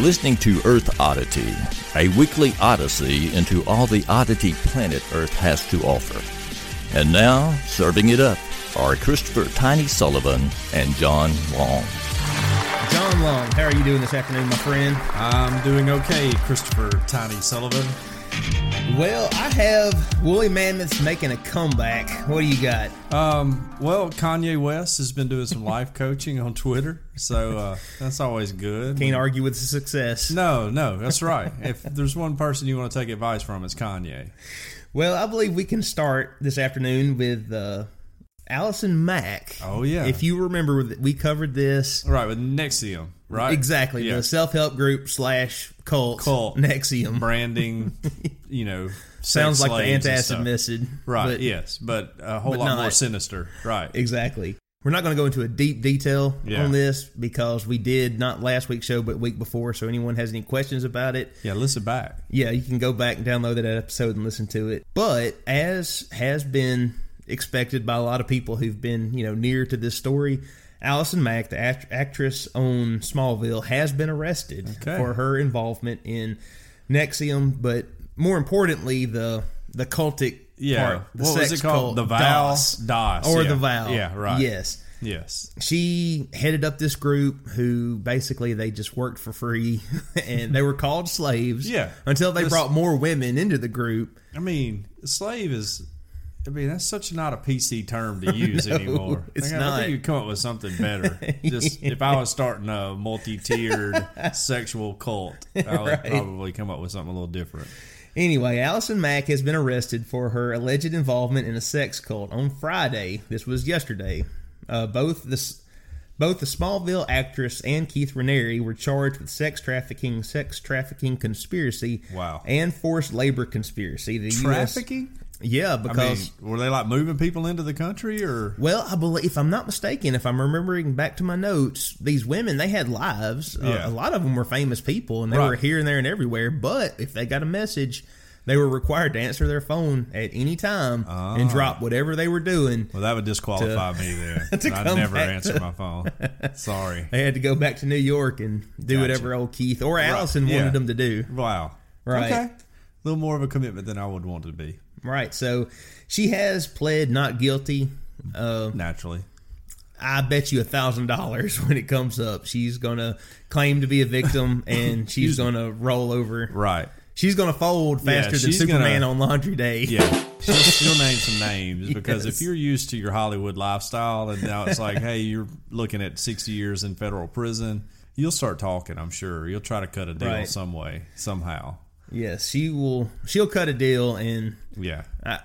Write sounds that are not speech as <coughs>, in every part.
listening to Earth Oddity, a weekly odyssey into all the oddity planet Earth has to offer. And now, serving it up are Christopher Tiny Sullivan and John Long. John Long, how are you doing this afternoon, my friend? I'm doing okay, Christopher Tiny Sullivan. Well, I have Woolly Mammoths making a comeback. What do you got? Um, well, Kanye West has been doing some life coaching on Twitter, so uh, that's always good. Can't argue with the success. No, no, that's right. if there's one person you want to take advice from, it's Kanye. Well, I believe we can start this afternoon with uh, Allison Mack. Oh, yeah. If you remember, we covered this. Right, with NXIVM, right? Exactly. Yeah. The self help group slash cult, Cult. NXIVM. Branding, <laughs> you know, Sounds like the antacid message. Right, but- yes, but a whole but lot more sinister. Right. Exactly. We're not going to go into a deep detail Yeah. on this because we did not last week's show, but week before. So anyone has any questions about it, Yeah, listen back. yeah, you can go back and download that episode and listen to it. But as has been expected by a lot of people who've been, you know, near to this story, Allison Mack, the act- actress on Smallville, has been arrested Okay. for her involvement in NXIVM, but more importantly, the the cultic Yeah. part, the what was it called? cult, The vow? DOS, DOS, or yeah. the vow. Yeah, right. Yes Yes. she headed up this group who basically they just worked for free <laughs> and they were called slaves Yeah. until they brought more women into the group I mean, slave is. I mean, that's such not a PC term to <laughs> use No, anymore. it's I, think- I think you'd come up with something better. <laughs> Just if I was starting a multi-tiered <laughs> sexual cult, I would Right. probably come up with something a little different. anyway allison mack has been arrested for her alleged involvement in a sex cult on friday this was yesterday uh, both the both the Smallville actress and Keith Raniere were charged with sex trafficking, sex trafficking conspiracy, Wow. and forced labor conspiracy. The US Yeah, I because mean, were they like moving people into the country, or Well, I believe, if I'm not mistaken, if I'm remembering back to my notes, these women they had lives. Uh, Yeah. a lot of them were famous people, and they Right. were here and there and everywhere. But if they got a message, they were required to answer their phone at any time and Ah. drop whatever they were doing. well, that would disqualify me there. <laughs> to I'd never answer to- my phone. <laughs> Sorry. They had to go back to New York and do Gotcha. whatever old Keith or Allison yeah. wanted them to do. Wow. Right. Okay. A little more of a commitment than I would want to be. Right. So she has pled not guilty. Uh, Naturally. I bet you a thousand dollars <laughs> when it comes up, she's gonna claim to be a victim <laughs> and she's gonna roll over. Right. She's gonna fold Yeah, faster than Superman gonna- on Laundry Day. Yeah, she'll, <laughs> she'll name some names because Yes. if you're used to your Hollywood lifestyle and now it's like, hey, you're looking at 60 years in federal prison, you'll start talking. I'm sure you'll try to cut a deal Right. some way, somehow. Yes, she will. She'll cut a deal, and Yeah, I,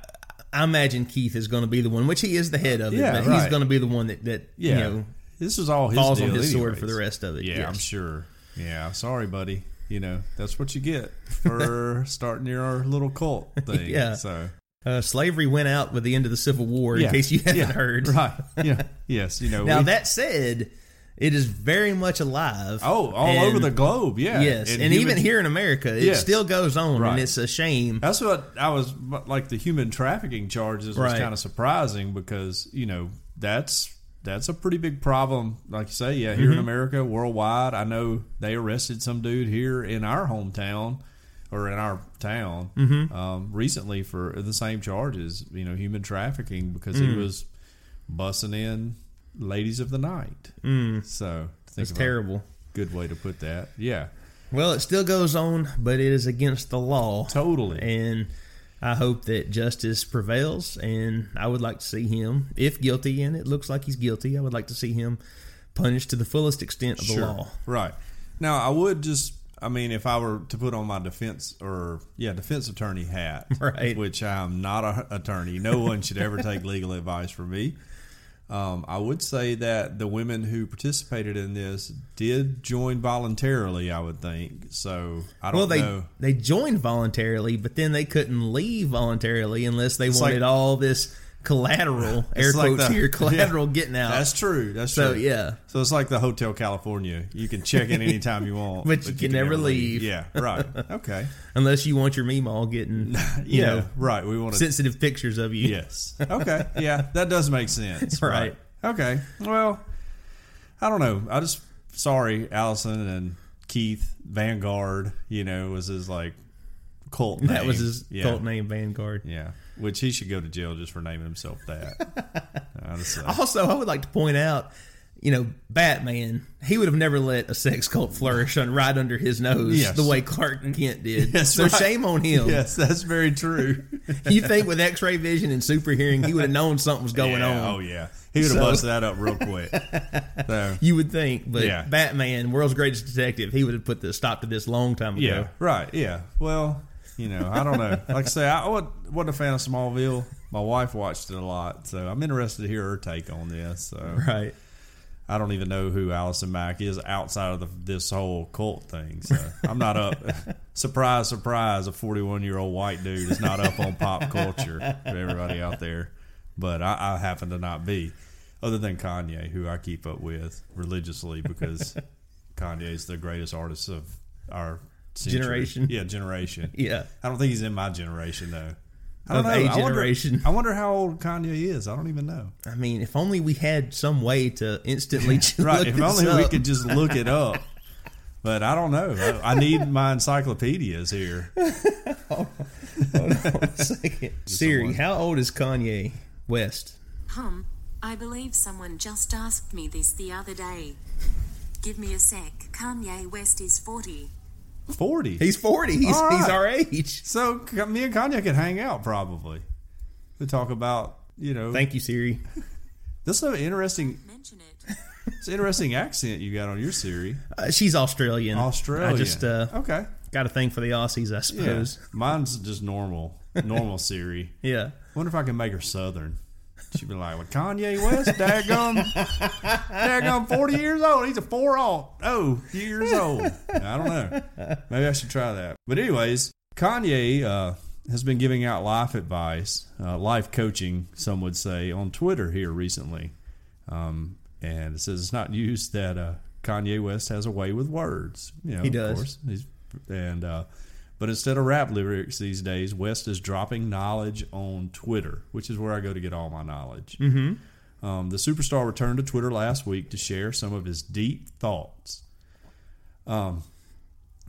I imagine Keith is going to be the one, which he is the head of it. Yeah, but he's going to be the one that that yeah. you know this was all his falls deal on his sword for the rest of it. Yeah, yes. I'm sure. Yeah, sorry, buddy. You know that's what you get for <laughs> starting your little cult thing. Yeah. So Uh, slavery went out with the end of the Civil War. In case you haven't Yeah. heard. right? Yeah. <laughs> Yes. You know. Now we- that said, it is very much alive. oh, all and- over the globe. Yeah. Yes, and, human- even here in America, it Yes. still goes on, Right. and it's a shame. That's what I was like. The human trafficking charges was Right. kind of surprising because you know that's that's a pretty big problem. Like you say, yeah, here in mm-hmm. America, worldwide. I know they arrested some dude here in our hometown or in our town mm-hmm. um, recently for the same charges. You know, human trafficking because he mm. was bussing in ladies of the night. Mm. So It's terrible. Good way to put that. Yeah, Well, it still goes on, but it is against the law. totally. And I hope that justice prevails. And I would like to see him, if guilty, and it looks like he's guilty, I would like to see him punished to the fullest extent of the law. Right. Now, I would just, I mean, if I were to put on my defense or, yeah, defense attorney hat, <laughs> Right. which I'm not an attorney, no one should ever take legal advice from me. Um, I would say that the women who participated in this did join voluntarily. I would think so. I don't Well, they know. they joined voluntarily, but then they couldn't leave voluntarily unless they It's wanted like- all this collateral, <laughs> air It's like quotes the- here, collateral yeah. getting out. That's true. That's so true. yeah, So it's like the Hotel California. You can check in anytime you want, <laughs> But you can never leave. Yeah, right. <laughs> Okay. unless you want your Meemaw getting you yeah, know right. We want sensitive pictures of you. Yes. Okay. Yeah, that does make sense. Right. Okay. Well, I don't know. I just sorry, Allison and Keith Vanguard, you know, was his like cult name. That was his yeah. cult name, Vanguard. Yeah, which he should go to jail just for naming himself that. <laughs> Honestly. Also, I would like to point out, you know, Batman, he would have never let a sex cult flourish on right under his nose Yes. the way Clark Kent did. Yes, so right. shame on him. Yes, that's very true. <laughs> You think with X ray vision and super hearing, he would have known something was going Yeah, on. Oh yeah, he would have So- busted that up real quick. <laughs> So, You would think, but Yeah. Batman, world's greatest detective, he would have put the stop to this long time ago. yeah, right. Yeah. Well, you know, I don't know. Like I say, I wa- wasn't a fan of Smallville. My wife watched it a lot, so I'm interested to hear her take on this. So Right. I don't even know who Allison Mack is outside of the, this whole cult thing. So I'm not up. <laughs> surprise, surprise! A 41 year old white dude is not up on pop culture for everybody out there, but I, I happen to not be. Other than Kanye, who I keep up with religiously because <laughs> Kanye is the greatest artist of our century. Generation. Yeah, generation. <laughs> Yeah. I don't think he's in my generation though. I don't know. a I wonder- generation. I wonder how old Kanye is. I don't even know. I mean, if only we had some way to instantly <laughs> <laughs> Right. look if this only we could just look it up. But I don't know. I, I need my encyclopedias here. Hold on a second. Siri, someone- how old is Kanye West? Hum, I believe someone just asked me this the other day. Give me a sec. Kanye West is 40. 40. He's 40. He's, All he's our age. so me and Kanye could hang out probably. to talk about, you know, Thank you, Siri. this is an interesting, Mention it. <laughs> it's an interesting accent you got on your Siri. Uh, she's Australian. Australia. I just uh, okay. got a thing for the Aussies, I Yeah. suppose. Mine's just normal, normal Siri. <laughs> Yeah. Wonder if I can make her Southern. She'd be like, well, Kanye West, daggum, daggum, 40 years old. He's a four alt. Oh, years old. I don't know. Maybe I should try that. But, anyways, Kanye uh, has been giving out life advice, uh, life coaching, some would say, on Twitter here recently. Um, and it says it's not news that uh, Kanye West has a way with words. You know, He of does. course. He's, and uh, but instead of rap lyrics these days, West is dropping knowledge on Twitter, which is where I go to get all my knowledge. Mm-hmm. Um, the superstar returned to Twitter last week to share some of his deep thoughts. Um,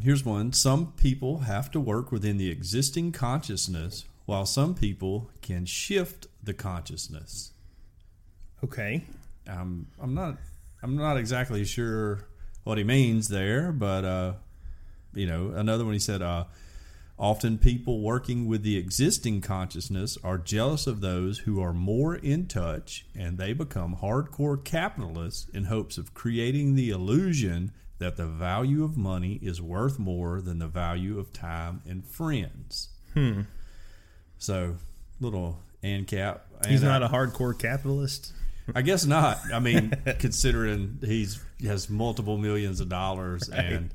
here's one: Some people have to work within the existing consciousness, while some people can shift the consciousness. Okay. Um, I'm not I'm not exactly sure what he means there, but uh, you know, another one he said, uh, often people working with the existing consciousness are jealous of those who are more in touch and they become hardcore capitalists in hopes of creating the illusion that the value of money is worth more than the value of time and friends. Hmm. So, little ANCAP. He's and, uh, not a hardcore capitalist. I guess not. I mean, <laughs> considering he's he has multiple millions of dollars and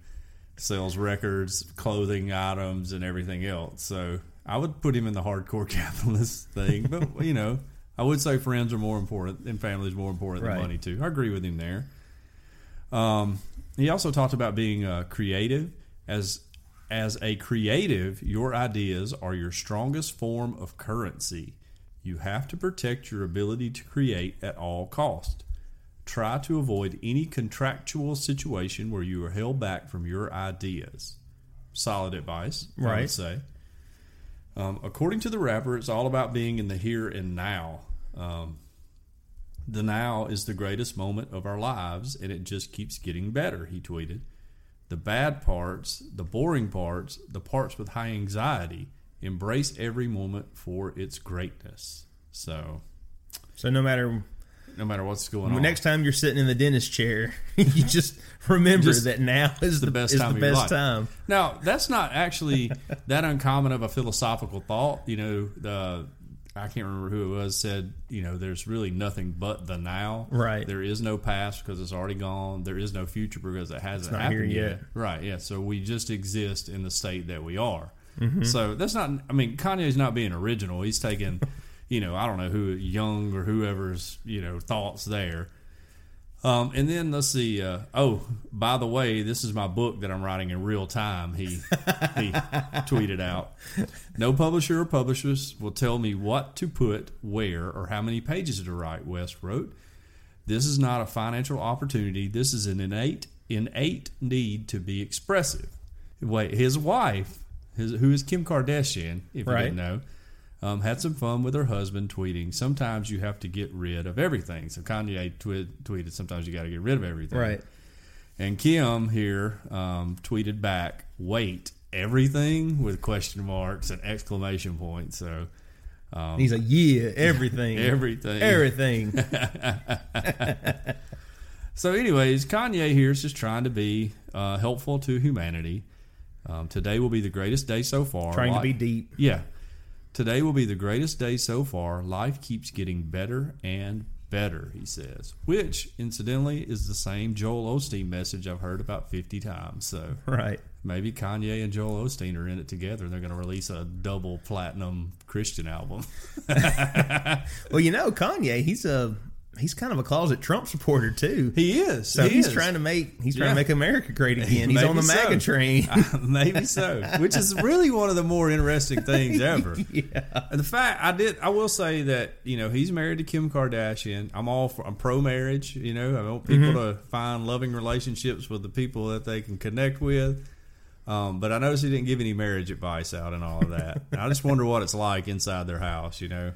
sells records, clothing items, and everything else. So I would put him in the hardcore <laughs> capitalist thing. But you know, I would say friends are more important and family is more important Right. than money too. I agree with him there. Um, he also talked about being uh, creative as as a creative, your ideas are your strongest form of currency. You have to protect your ability to create at all cost. Try to avoid any contractual situation where you are held back from your ideas. Solid advice, I Right. would say. Um, according to the rapper, it's all about being in the here and now. Um, the now is the greatest moment of our lives, and it just keeps getting better, he tweeted. The bad parts, the boring parts, the parts with high anxiety, embrace every moment for its greatness. So, So no matter no matter what's going on, next time you're sitting in the dentist chair, <laughs> you just remember Just that now is the, best is time the best time. Now, that's not actually <laughs> that uncommon of a philosophical thought. You know, the I can't remember who it was said, you know, there's really nothing but the now. Right. There is no past because it's already gone. There is no future because it hasn't happened yet. yet. Right. Yeah. So we just exist in the state that we are. Mm-hmm. So that's not. I mean, Kanye's not being original. He's taking, <laughs> you know, I don't know who Young or whoever's you know thoughts there. Um, and then let's see. Uh, oh, by the way, this is my book that I'm writing in real time. He he <laughs> tweeted out. No publisher or publishers will tell me what to put where or how many pages to write. West wrote. This is not a financial opportunity. This is an innate innate need to be expressive. Wait, his wife, his, who is Kim Kardashian, if you didn't know, um, had some fun with her husband tweeting, sometimes you have to get rid of everything. So Kanye twi- tweeted, sometimes you got to get rid of everything. Right. And Kim here um, tweeted back, wait, everything with question marks and exclamation points. So He's like, yeah, <laughs> everything, Everything. everything. <laughs> So, anyways, Kanye here is just trying to be uh, helpful to humanity. Um, today will be the greatest day so far. Trying to be deep. Yeah. Today will be the greatest day so far. Life keeps getting better and better, he says. Which, incidentally, is the same Joel Osteen message I've heard about 50 times. So <laughs> Right. maybe Kanye and Joel Osteen are in it together. And they're going to release a double platinum Christian album. <laughs> Well, you know, Kanye, he's a he's kind of a closet Trump supporter too. He is. so he he's is. trying to make he's trying Yeah. to make America great <laughs> again. He's on the Maybe MAGA so. train. <laughs> Maybe so, which is really one of the more interesting things <laughs> ever. yeah. And the fact I did, I will say that you know he's married to Kim Kardashian. I'm all for, I'm pro marriage. You know, I want people to find loving relationships with the people that they can connect with. Um, but I noticed he didn't give any marriage advice out and all of that. I just wonder what it's like inside their house. You know,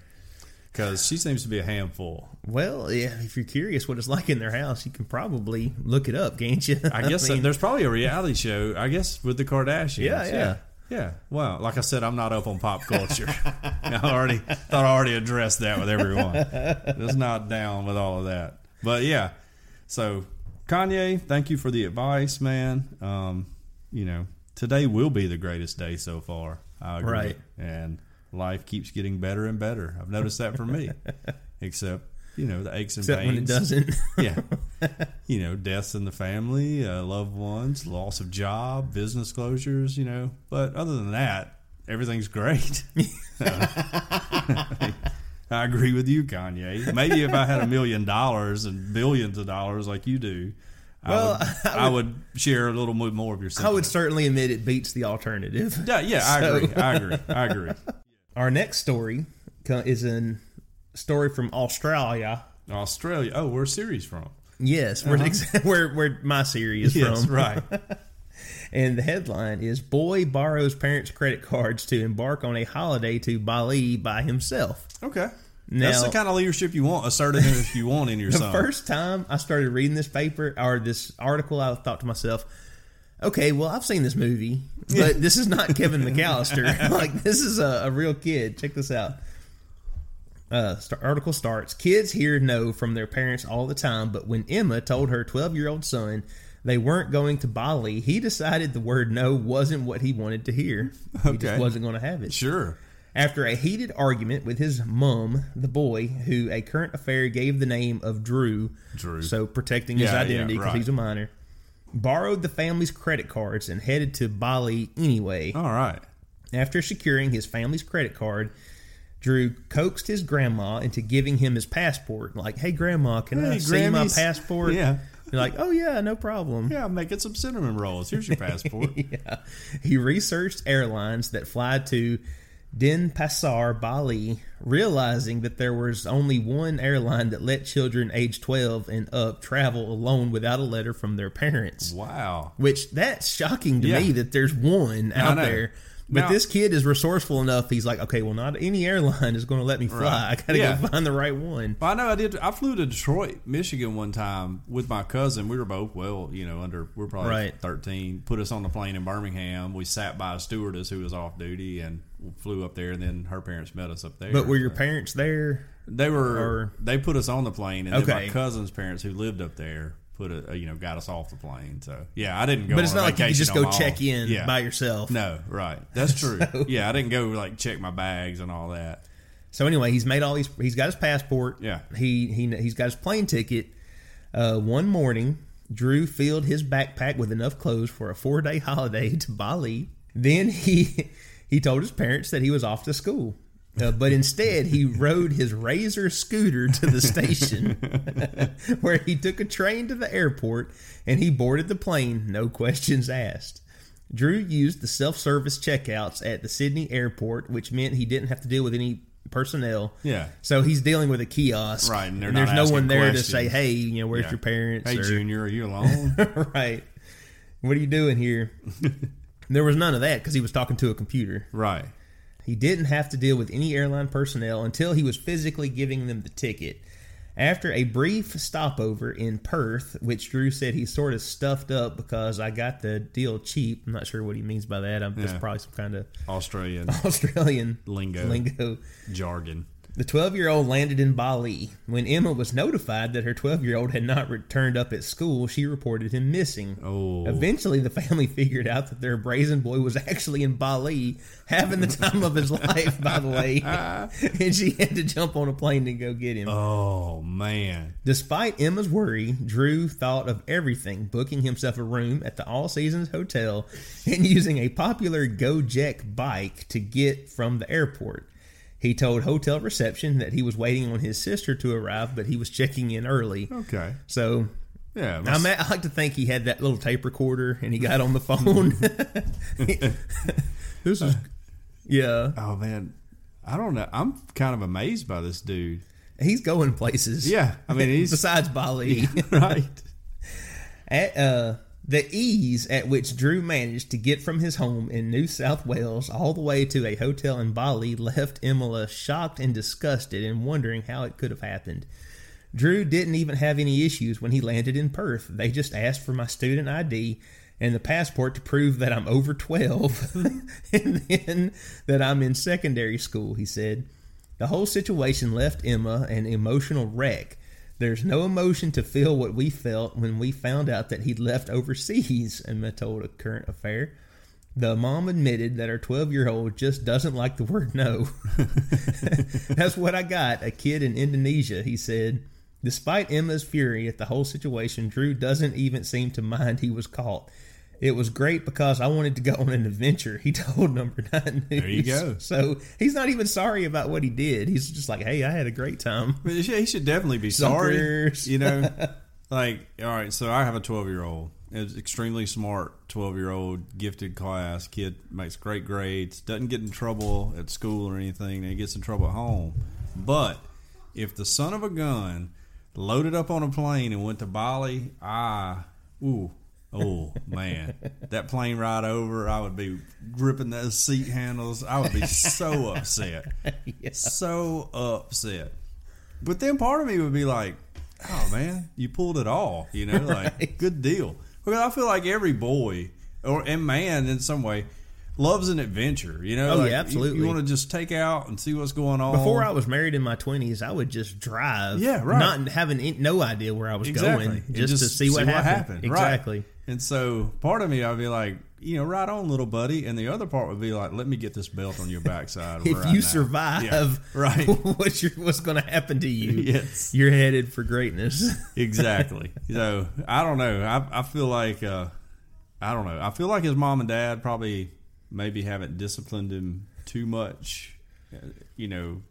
because she seems to be a handful. Well, yeah, if you're curious what it's like in their house, you can probably look it up, can't you? I guess <laughs> mean, there's probably a reality show. I guess with the Kardashians. Yeah, yeah. Yeah. Well, like I said, I'm not up on pop culture. <laughs> I already thought I already addressed that with everyone. Just not down with all of that. But yeah. So Kanye, thank you for the advice, man. Um, you know, today will be the greatest day so far. I agree. Right. And life keeps getting better and better. I've noticed that for me. <laughs> Except, you know, the aches and except pains when it doesn't. <laughs> yeah. <laughs> You know, deaths in the family, uh, loved ones, loss of job, business closures, you know. But other than that, everything's great. I agree with you, Kanye. Maybe if I had a million dollars and billions of dollars like you do, Well, I, would, I, would, share a little more of your I would certainly admit it beats the alternative. Yeah, yeah, I agree. I agree. I agree. Our next story is a story from Australia. Australia. Oh, where's Siri's from? Yes, where, <laughs> where where my Siri's is Uh-huh. Yes, from. right. <laughs> And the headline is Boy borrows parents' credit cards to embark on a holiday to Bali by himself. Okay. That's the kind of leadership you want, assertiveness you want in your <laughs> The son. first time I started reading this paper or this article, I thought to myself, okay, well, I've seen this movie, but this is not Kevin <laughs> McAllister. <laughs> like, this is a, a real kid. Check this out. Uh, st- article starts Kids here know from their parents all the time, but when Emma told her 12 year old son they weren't going to Bali, he decided the word no wasn't what he wanted to hear. He Okay. just wasn't going to have it. Sure. After a heated argument with his mum, the boy, who a current affair gave the name of Drew, Drew. so protecting his Yeah, identity yeah, because right. he's a minor, borrowed the family's credit cards and headed to Bali anyway. All right. After securing his family's credit card, Drew coaxed his grandma into giving him his passport. Like, hey, grandma, can I Hey, see my passport? Yeah. You're like, oh, yeah, no problem. Yeah, I'm making some cinnamon rolls. Here's your <laughs> passport. yeah. He researched airlines that fly to Denpasar, Bali, realizing that there was only one airline that let children age 12 and up travel alone without a letter from their parents. wow. Which that's shocking to Yeah. me that there's one out there. But Now- this kid is resourceful enough. He's like, okay, well, not any airline is going to let me fly. Right. I got to Yeah. go find the right one. Well, I know I did. I flew to Detroit, Michigan one time with my cousin. We were both, well, you know, under, we are probably Right. 13. Put us on the plane in Birmingham. We sat by a stewardess who was off duty and flew up there. And then her parents met us up there. But were your parents there? They were. or- they put us on the plane, and then my cousin's parents who lived up there put a, you know got us off the plane. So yeah, I didn't go. But it's not like you just go my check in Yeah. by yourself. No, right. That's <laughs> true. Yeah, I didn't go like check my bags and all that. So anyway, he's made all these. He's got his passport. Yeah. He he he's got his plane ticket. Uh, one morning, Drew filled his backpack with enough clothes for a four day <laughs> holiday to Bali. Then he he told his parents that he was off to school. Uh, but instead, he <laughs> rode his Razor scooter to the station, <laughs> where he took a train to the airport and he boarded the plane, no questions asked. Drew used the self service checkouts at the Sydney airport, which meant he didn't have to deal with any personnel. Yeah. So he's dealing with a kiosk, Right, and they're there's no one there to say, "Hey, you know, where's Yeah. your parents?" Hey, or- Junior, are you alone? <laughs> right. What are you doing here? There was none of that because he was talking to a computer. right. He didn't have to deal with any airline personnel until he was physically giving them the ticket. After a brief stopover in Perth, which Drew said he sort of stuffed up because I got the deal cheap. I'm not sure what he means by that. I'm, Yeah. probably some kind of Australian <laughs> Australian lingo, lingo. jargon. The 12 year old landed in Bali. When Emma was notified that her 12 year old had not returned up at school, she reported him missing. Oh. Eventually, the family <laughs> figured out that their brazen boy was actually in Bali, having the time of his life, by the way. <laughs> and she had to jump on a plane to go get him. Oh man. Despite Emma's worry, Drew thought of everything, booking himself a room at the All Seasons Hotel and using a popular Gojek bike to get from the airport. He told hotel reception that he was waiting on his sister to arrive, but he was checking in early. Okay. So Yeah. I, I like to think he had that little tape recorder and he got on the phone. <laughs> this is, yeah, oh man. I don't know. I'm kind of amazed by this dude. he's going places. Yeah. I mean, he's <laughs> besides Bali. <laughs> right. At uh, the ease at which Drew managed to get from his home in New South Wales all the way to a hotel in Bali left Imola shocked and disgusted and wondering how it could have happened. Drew didn't even have any issues when he landed in Perth. They just asked for my student ID and the passport to prove that I'm over 12 <laughs> and then that I'm in secondary school, he said. The whole situation left Emma an emotional wreck. There's no emotion to feel what we felt when we found out that he'd left overseas, Emma told a current affair. The mom admitted that her 12 year old just doesn't like the word no. <laughs> That's what I got, a kid in Indonesia, he said. Despite Emma's fury at the whole situation, Drew doesn't even seem to mind he was caught. It was great because I wanted to go on an adventure, he <laughs> told Number 9 News. There you go. So he's not even sorry about what he did. He's just like, hey, I had a great time. But he should- definitely be sorry. You know, <laughs> like all right. So I have a 12 year old. It's extremely smart 12 year old, gifted class kid. Makes great grades. Doesn't get in trouble at school or anything. And he gets in trouble at home. But if the son of a gun loaded up on a plane and went to Bali, I ooh. Oh man, that plane ride over, I would be gripping those seat handles. I would be so <laughs> upset so upset. But then part of me would be like, "Oh man, you pulled it off." You know, like <laughs> Right. good deal. Because I feel like every boy or and man in some way loves an adventure. You know, Oh, yeah, Like, you- absolutely. You, want to just take out and see what's going on. Before I was married in my 20s, I would just drive. Yeah, right. Not having no idea where I was exactly going, And just, to see what happened. right. Exactly. And so part of me, I'd be like, you know, right on, little buddy. And the other part would be like, let me get this belt on your backside. <laughs> If right you now. survive, Yeah, right. <laughs> what's your, what's going to happen to you? Yes. You're headed for greatness. <laughs> exactly. So I don't know. I I feel like uh, I don't know. I feel like his mom and dad probably maybe haven't disciplined him too much. uh, You know,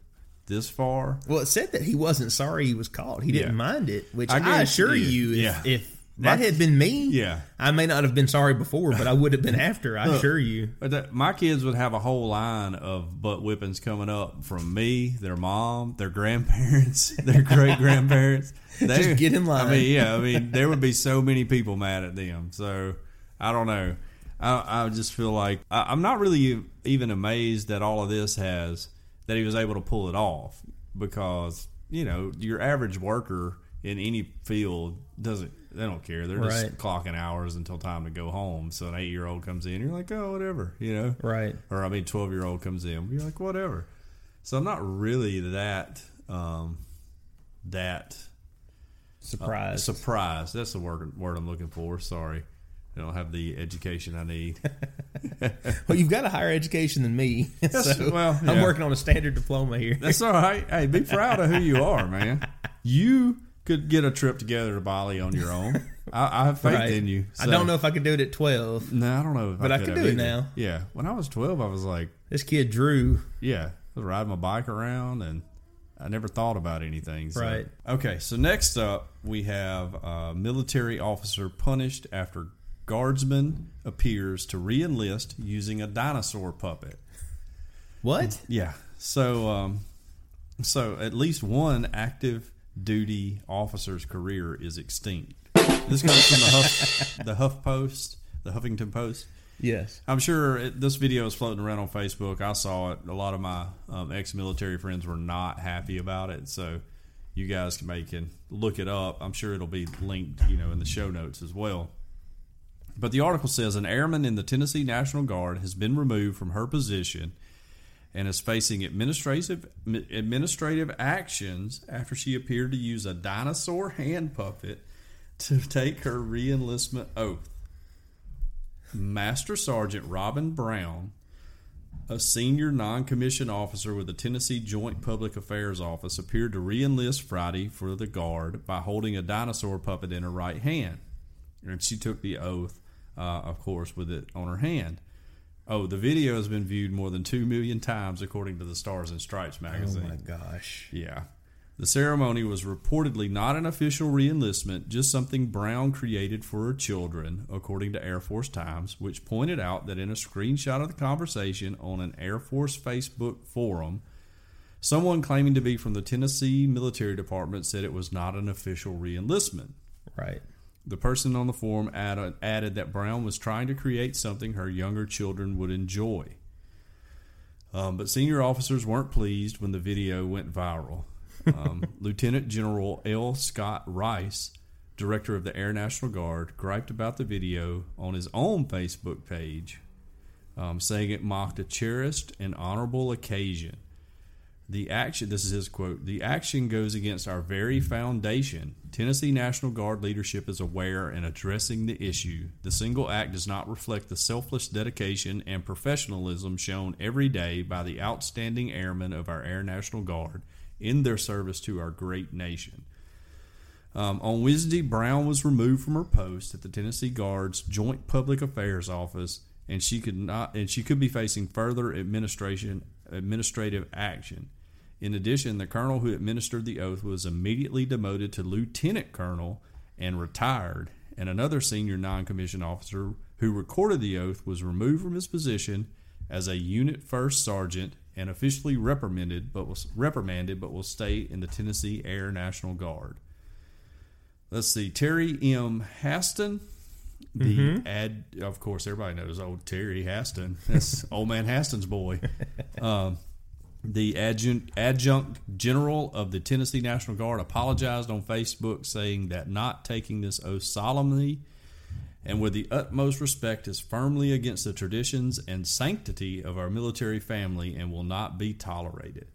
this far. well, it said that he wasn't sorry he was caught. He didn't Yeah. mind it, which I I, assure you, if, yeah. if that My- had been me, Yeah. I may not have been sorry before, but I would have been after. I assure you. But that, my kids would have a whole line of butt whippings coming up from me, their mom, their grandparents, <laughs> their great grandparents. <laughs> Just get in line. I mean, yeah, I mean, there would be so many people mad at them. So I don't know. I, I just feel like I, I'm not really even amazed that all of this has that he was able to pull it off because you know your average worker in any field doesn't they don't care they're just Right. clocking hours until time to go home so an eight year old comes in you're like oh whatever you know Right. or I mean, twelve year old comes in, you're like, whatever. So I'm not really that um, that Surprise. surprised. That's the word word I'm looking for. Sorry, I don't have the education I need. <laughs> well, you've got a higher education than me. <laughs> so well, I'm working on a standard diploma here. That's all right. Hey, be <laughs> proud of who you are, man. You could get a trip together to Bali on your own. I, I have faith Right. in you. I don't know if I could do it at 12. No, I don't know. But I could can have do it either. now. Yeah, when I was 12, I was like, This kid Drew. Yeah, I was riding my bike around and I never thought about anything. so- Right. Okay, so next up we have a military officer punished after guardsman appears to re-enlist using a dinosaur puppet. What? Yeah. So um, So at least one active duty officer's career is extinct. This comes from the Huff, the Huff Post, the Huffington Post. Yes. I'm sure it, this video is floating around on Facebook. I saw it. A lot of my um, ex-military friends were not happy about it. So you guys can make and look it up. I'm sure it'll be linked, you know, in the show notes as well. But the article says an airman in the Tennessee National Guard has been removed from her position and is facing administrative administrative actions after she appeared to use a dinosaur hand puppet to take her reenlistment oath. Master Sergeant Robin Brown, a senior non commissioned officer with the Tennessee Joint Public Affairs Office, appeared to reenlist Friday for the Guard by holding a dinosaur puppet in her right hand. And she took the oath, uh, of course, with it on her hand. Oh, the video has been viewed more than 2 million times, according to the Stars and Stripes magazine. Oh my gosh. Yeah. The ceremony was reportedly not an official reenlistment, just something Brown created for her children, according to Air Force Times, which pointed out that in a screenshot of the conversation on an Air Force Facebook forum, someone claiming to be from the Tennessee Military Department said it was not an official reenlistment. Right. The person on the forum added, added that Brown was trying to create something her younger children would enjoy. Um, but senior officers weren't pleased when the video went viral. Um, <laughs> Lieutenant General L. Scott Rice, director of the Air National Guard, griped about the video on his own Facebook page, um, saying it mocked a cherished and honorable occasion. The action, this is his quote, the action goes against our very foundation. Tennessee National Guard leadership is aware and addressing the issue. The single act does not reflect the selfless dedication and professionalism shown every day by the outstanding airmen of our Air National Guard in their service to our great nation. Um, on Wednesday, Brown was removed from her post at the Tennessee Guard's Joint Public Affairs Office, and she could not, and she could be facing further administration administrative action. In addition, the colonel who administered the oath was immediately demoted to lieutenant colonel and retired, and another senior non-commissioned officer who recorded the oath was removed from his position as a unit first sergeant and officially reprimanded, but was reprimanded, but will stay in the Tennessee Air National Guard. Let's see, Terry M. Haston, the Mm-hmm. ad, of course, everybody knows old Terry Haston. That's <laughs> old man Haston's boy. Um, the adjunct, adjunct general of the Tennessee National Guard apologized on Facebook, saying that not taking this oath solemnly and with the utmost respect is firmly against the traditions and sanctity of our military family and will not be tolerated.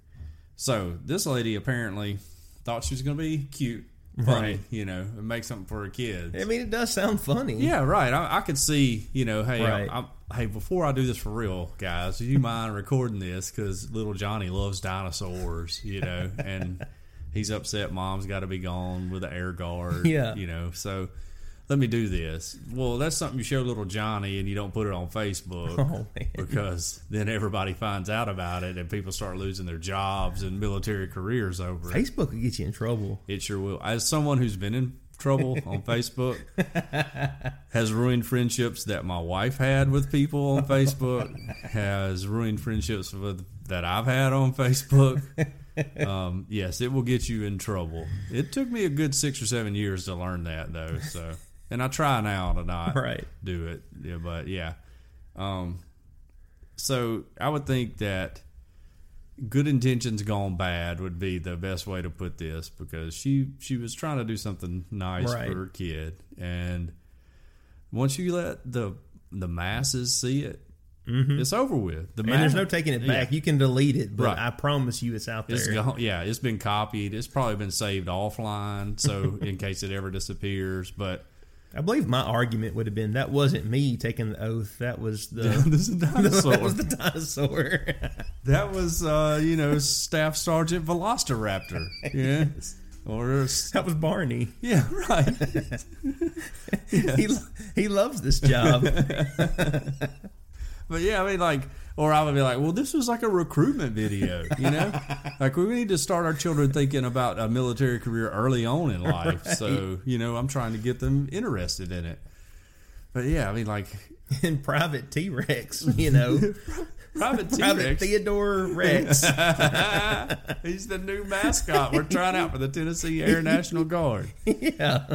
So this lady apparently thought she was going to be cute, funny, Right. you know, and make something for her kids. I mean, it does sound funny. Yeah, right. I, I could see, you know, hey, Right. I, I, hey, before I do this for real, guys, do you mind recording this? Because little Johnny loves dinosaurs, you know, and <laughs> he's upset mom's got to be gone with the air guard, Yeah. you know, so let me do this. Well, that's something you show little Johnny and you don't put it on Facebook <laughs> Oh, because then everybody finds out about it and people start losing their jobs and military careers over it. Facebook will get you in trouble. It sure will. As someone who's been in trouble on <laughs> Facebook, has ruined friendships that my wife had with people on Facebook, <laughs> has ruined friendships with that I've had on Facebook. Um, yes, it will get you in trouble. It took me a good six or seven years to learn that, though. So, and I try now to not Right. do it. Yeah, but yeah. Um, so I would think that good intentions gone bad would be the best way to put this because she she was trying to do something nice Right. for her kid and once you let the the masses see it it's over with the Mm-hmm. And there's no taking it Yeah. back. You can delete it, but Right. I promise you it's out there. It's gone, yeah, it's been copied. It's probably been saved offline, so in case it ever disappears. But I believe my argument would have been that wasn't me taking the oath. That was the <laughs> this is <laughs> dinosaur. that was the dinosaur. <laughs> That was, uh, you know, Staff Sergeant Velociraptor. Yeah. Or, that was Barney. yeah, right. He he loves this job. But yeah, I mean, like, or I would be like, well, this was like a recruitment video, you know? <laughs> like, we need to start our children thinking about a military career early on in life. So, you know, I'm trying to get them interested in it. But yeah, I mean, like, <laughs> in Private T Rex, you know, <laughs> Private T Rex. Theodore Rex. <laughs> He's the new mascot. We're trying out for the Tennessee Air National Guard. yeah.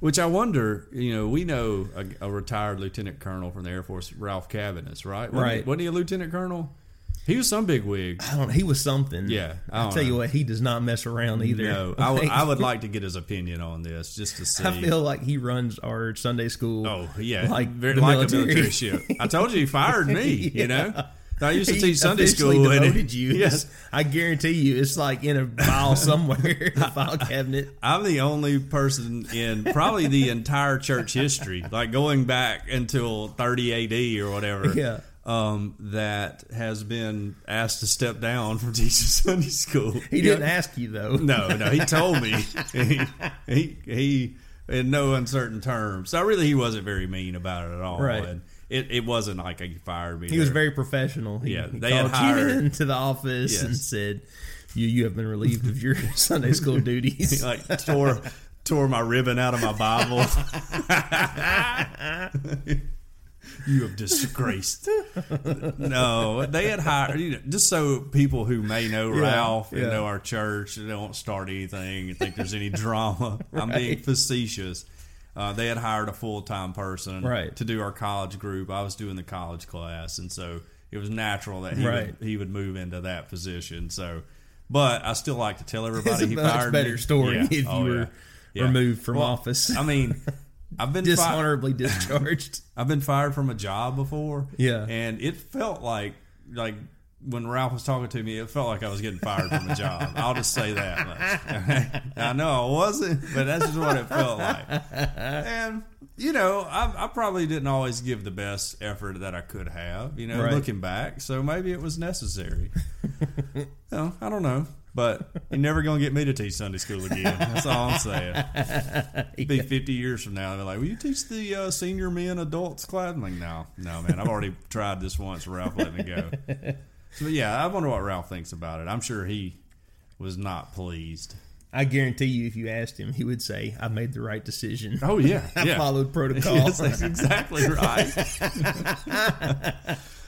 Which I wonder, you know, we know a, a retired lieutenant colonel from the Air Force, Ralph Cabinets, right? Wasn't He, Right. wasn't he a lieutenant colonel? He was some big wig. I don't know. He was something. Yeah, I I'll don't tell you what, he does not mess around either. No, I <laughs> would, like to get his opinion on this just to see. I feel like he runs our Sunday school. oh, yeah. like very, the like military. a military ship. I told you he fired me, <laughs> you know? I used to teach Sunday school. Devoted you. Yes. I guarantee you, it's like in a file somewhere, in <laughs> a file <laughs> cabinet. I'm the only person in probably the entire church history, like going back until 30 AD or whatever, <laughs> Yeah. um, that has been asked to step down from teaching Sunday school. He didn't ask you though. No, no, he told me. he, he, he, in no uncertain terms. So really, he wasn't very mean about it at all. Right. And it, it wasn't like he fired me. He was very professional. He, Yeah, he they had called you hired- into the office and said, "You you have been relieved of your <laughs> Sunday school <laughs> duties." Like tore tore my ribbon out of my Bible. <laughs> you have disgraced. No, they had hired you know, just so people who may know Yeah, Ralph and yeah. know our church and don't start anything and think there's any drama. I'm being facetious. Uh, they had hired a full time person Right. to do our college group. I was doing the college class, and so it was natural that he Right. would, he would move into that position. So, but I still like to tell everybody he much fired better me. story Yeah. if Oh, you were yeah. Removed from Well, office, I mean, <laughs> I've been fi- dishonorably <laughs> discharged. I've been fired from a job before. Yeah. and it felt like like when Ralph was talking to me, it felt like I was getting fired from a job. I'll just say that much. <laughs> I know I wasn't, but that's just what it felt like. And you know, I, I probably didn't always give the best effort that I could have. You know, Right. looking back, so maybe it was necessary. no, I don't know. But you're never gonna get me to teach Sunday school again. That's all I'm saying. <laughs> Be 50 years from now, they're like, "Will you teach the uh, senior men adults class?" I'm like, "No, no, man. I've already tried this once. Ralph let me go." So yeah, I wonder what Ralph thinks about it. I'm sure he was not pleased. I guarantee you, if you asked him, he would say, "I made the right decision. Oh yeah, <laughs> I yeah. followed <laughs> protocol." Yes, that's exactly right.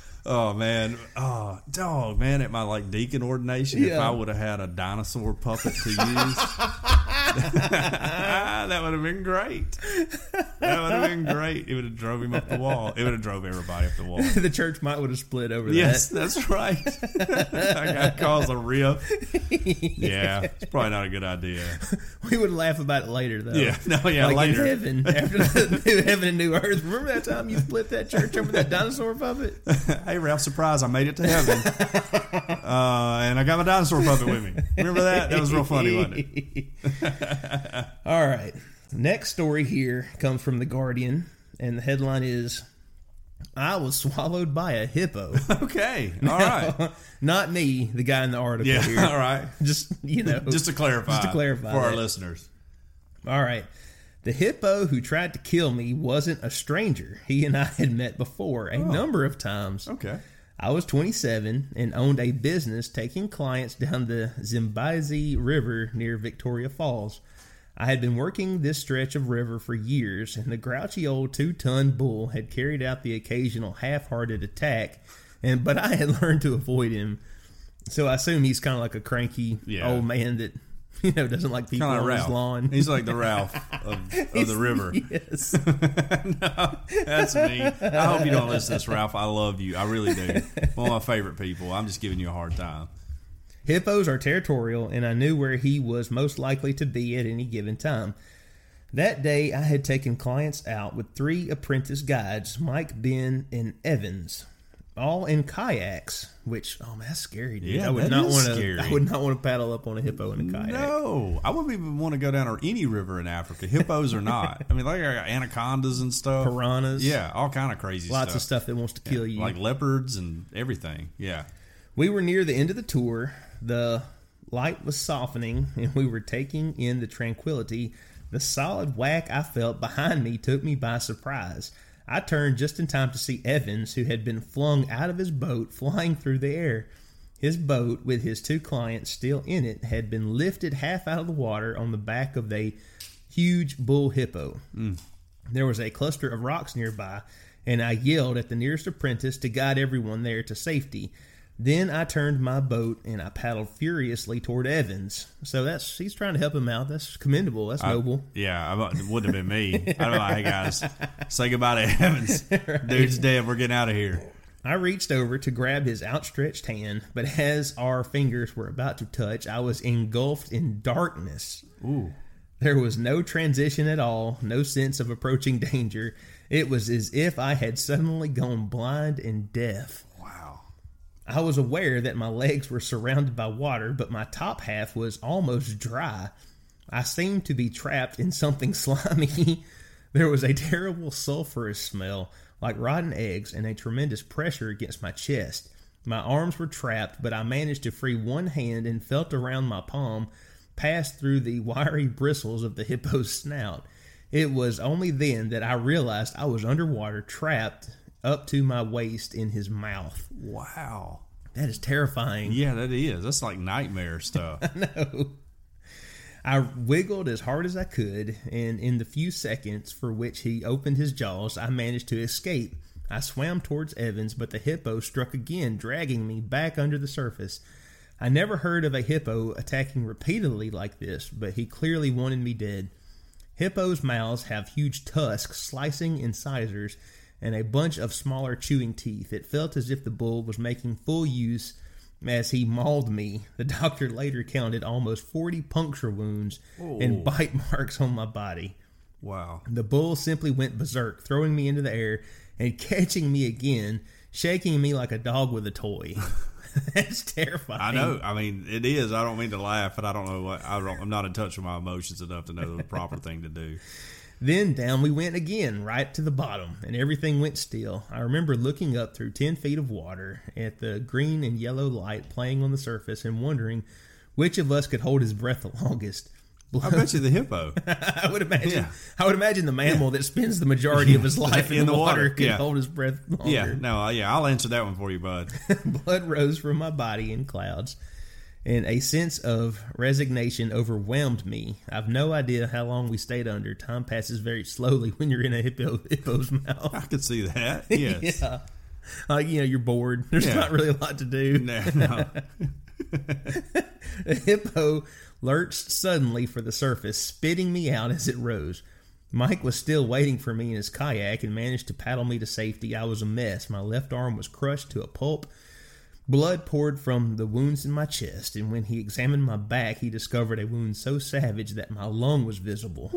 <laughs> oh man, oh dog, man! At my like deacon ordination, if I would have had a dinosaur puppet to use, <laughs> that would have been great. That would have been great. It would have drove him up the wall. It would have drove everybody up the wall. <laughs> the church might would have split over Yes, that. Yes, that's right. <laughs> that guy caused a rift. Yeah, it's probably not a good idea. We would laugh about it later, though. Yeah, no, yeah, like later. in heaven, after the new heaven and new earth. Remember that time you split that church over that dinosaur puppet? Hey, Ralph, surprise! I made it to heaven, uh, and I got my dinosaur puppet with me. Remember that? That was real funny, wasn't it? All right. Next story here comes from The Guardian, and the headline is I was swallowed by a hippo. <laughs> Okay, all right, Not me, the guy in the article yeah, here. <laughs> all right. Just, you know. Just to clarify, Just to clarify for our listeners. All right. The hippo who tried to kill me wasn't a stranger. He and I had met before a oh. number of times. Okay, I was 27 and owned a business taking clients down the Zambezi River near Victoria Falls. I had been working this stretch of river for years, and the grouchy old two ton bull had carried out the occasional half hearted attack, and but I had <laughs> learned to avoid him. So I assume he's kind of like a cranky Yeah. old man that <laughs> you know doesn't like people of on like his lawn. He's like the Ralph <laughs> of, of the river. <laughs> yes. That's me. I hope you don't listen to this, Ralph. I love you. I really do. One of my favorite people. I'm just giving you a hard time. Hippos are territorial, and I knew where he was most likely to be at any given time. That day, I had taken clients out with three apprentice guides Mike, Ben, and Evans, all in kayaks. Which, oh man, that's scary, dude. Yeah, I would that not want to. scary. I would not want to paddle up on a hippo in a kayak. No, I wouldn't even want to go down or any river in Africa. Hippos or not. I mean, like I got anacondas and stuff. Piranhas, Yeah, all kind of crazy lots stuff. of stuff that wants to kill you. like leopards and everything. Yeah. We were near the end of the tour. The light was softening, <laughs> and we were taking in the tranquility. The solid whack I felt behind me took me by surprise. I turned just in time to see Evans, who had been flung out of his boat, flying through the air. His boat, with his two clients still in it, had been lifted half out of the water on the back of a huge bull hippo. Mm. There was a cluster of rocks nearby, and I yelled at the nearest apprentice to guide everyone there to safety. Then I turned my boat and I paddled furiously toward Evans. So that's he's trying to help him out. That's commendable. That's I- noble. yeah, I, it wouldn't have been me. I don't know. Hey guys, say goodbye to Evans. Dude's dead. We're getting out of here. I reached over to grab his outstretched hand, but as our fingers were about to touch, I was engulfed in darkness. Ooh. There was no transition at all, no sense of approaching danger. It was as if I had suddenly gone blind and deaf. I was aware that my legs were surrounded by water, but my top half was almost dry. I seemed to be trapped in something <laughs> slimy. there was a terrible sulphurous smell, like rotten eggs, and a tremendous pressure against my chest. My arms were trapped, but I managed to free one hand and felt around my palm, passed through the wiry bristles of the hippo's snout. It was only then that I realized I was underwater, trapped up to my waist in his mouth. Wow. That is terrifying. Yeah, that is. That's like nightmare stuff. <laughs> No. I wiggled as hard as I could, and in the few seconds for which he opened his jaws, I managed to escape. I swam towards Evans, but the hippo struck again, dragging me back under the surface. I never heard of a hippo attacking repeatedly like this, but he clearly wanted me dead. Hippos' mouths have huge tusks, slicing incisors, and a bunch of smaller chewing teeth. It felt as if the bull was making full use as he mauled me. The doctor later counted almost 40 puncture wounds and bite marks on my body. Wow. The bull simply went berserk, throwing me into the air and catching me again, shaking me like a dog with a toy. <laughs> <laughs> That's terrifying. I know. I mean, it is. I don't mean to laugh, but I don't know what. I don't, I'm not in touch with my emotions enough to know the proper thing to do. Then down we went again, right to the bottom, and everything went still. I remember looking up through 10 feet of water at the green and yellow light playing on the surface and wondering which of us could hold his breath the longest. I bet you the hippo. <laughs> I would imagine. Yeah. I would imagine the mammal that spends the majority of his <laughs> life in, the, water, could yeah. hold his breath longer. Yeah. No. Yeah. I'll answer that one for you, bud. <laughs> Blood rose from my body in clouds, and a sense of resignation overwhelmed me. I've no idea how long we stayed under. Time passes very slowly <laughs> when you're in a hippo, hippo's mouth. I could see that. <laughs> Yes. yeah. Like, you know, you're bored. <laughs> There's Yeah. not really a lot to do. No, no. The hippo lurched suddenly for the surface, spitting me out as it rose. Mike was still waiting for me in his kayak and managed to paddle me to safety. I was a mess. My left arm was crushed to a pulp. Blood poured from the wounds in my chest, and when he examined my back, he discovered a wound so savage that my lung was visible.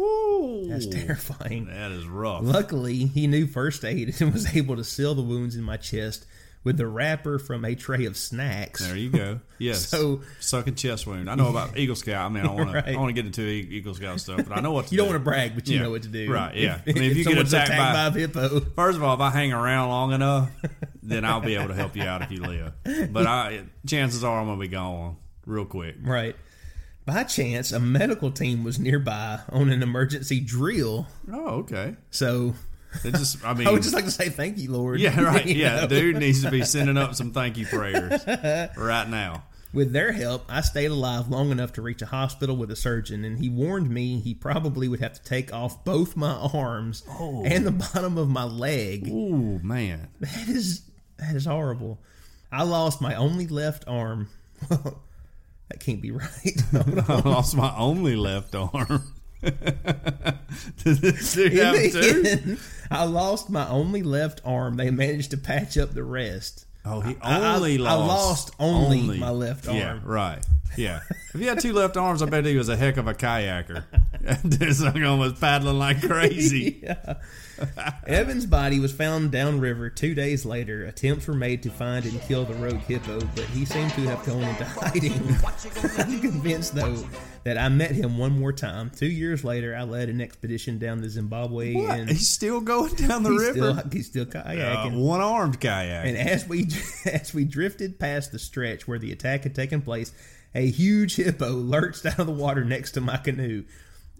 That's terrifying. That is rough. Luckily, he knew first aid and was able to seal the wounds in my chest with the wrapper from a tray of snacks. There you go. <laughs> Yes. So- sucking chest wound. I know about <laughs> Eagle Scout. I mean, I want to. Right. I want to get into Eagle Scout stuff, but I know what to You don't do. want to brag, but you Yeah. know what to do. Right, yeah. If, I mean, if you get someone's attacked by- by a hippo, First of all, if I hang around long enough, then I'll be able to help you out if you live. But I, chances are I'm gonna be gone real quick. right. By chance, a medical team was nearby on an emergency drill. Oh, okay. So It just, I mean, <laughs> I would just like to say thank you, Lord. yeah, <laughs> right. You Yeah, know? dude needs to be sending up some thank you prayers <laughs> right now. With their help, I stayed alive long enough to reach a hospital with a surgeon, and he warned me he probably would have to take off both my arms Oh. and the bottom of my leg. Oh man. That is that is horrible. I lost my only left arm. Well <laughs> that can't be right. <laughs> <laughs> I lost my only left arm. Did this dude In have the two? end, I lost my only left arm. They managed to patch up the rest. Oh, he only I- I lost. lost only my left arm. Yeah, right. Yeah. If he had two left arms, I bet he was a heck of a kayaker. this thing was paddling like crazy. Yeah. <laughs> Evan's body was found downriver two days later. Attempts were made to find and kill the rogue hippo, but he seemed to have gone into <laughs> hiding. <laughs> I'm convinced, though, that I met him one more time. Two years later, I led an expedition down the Zambezi, What? and He's still going down the he's river? still he's still Uh, kayaking. one armed kayak. And as we as we drifted past the stretch where the attack had taken place, a huge hippo lurched out of the water next to my canoe.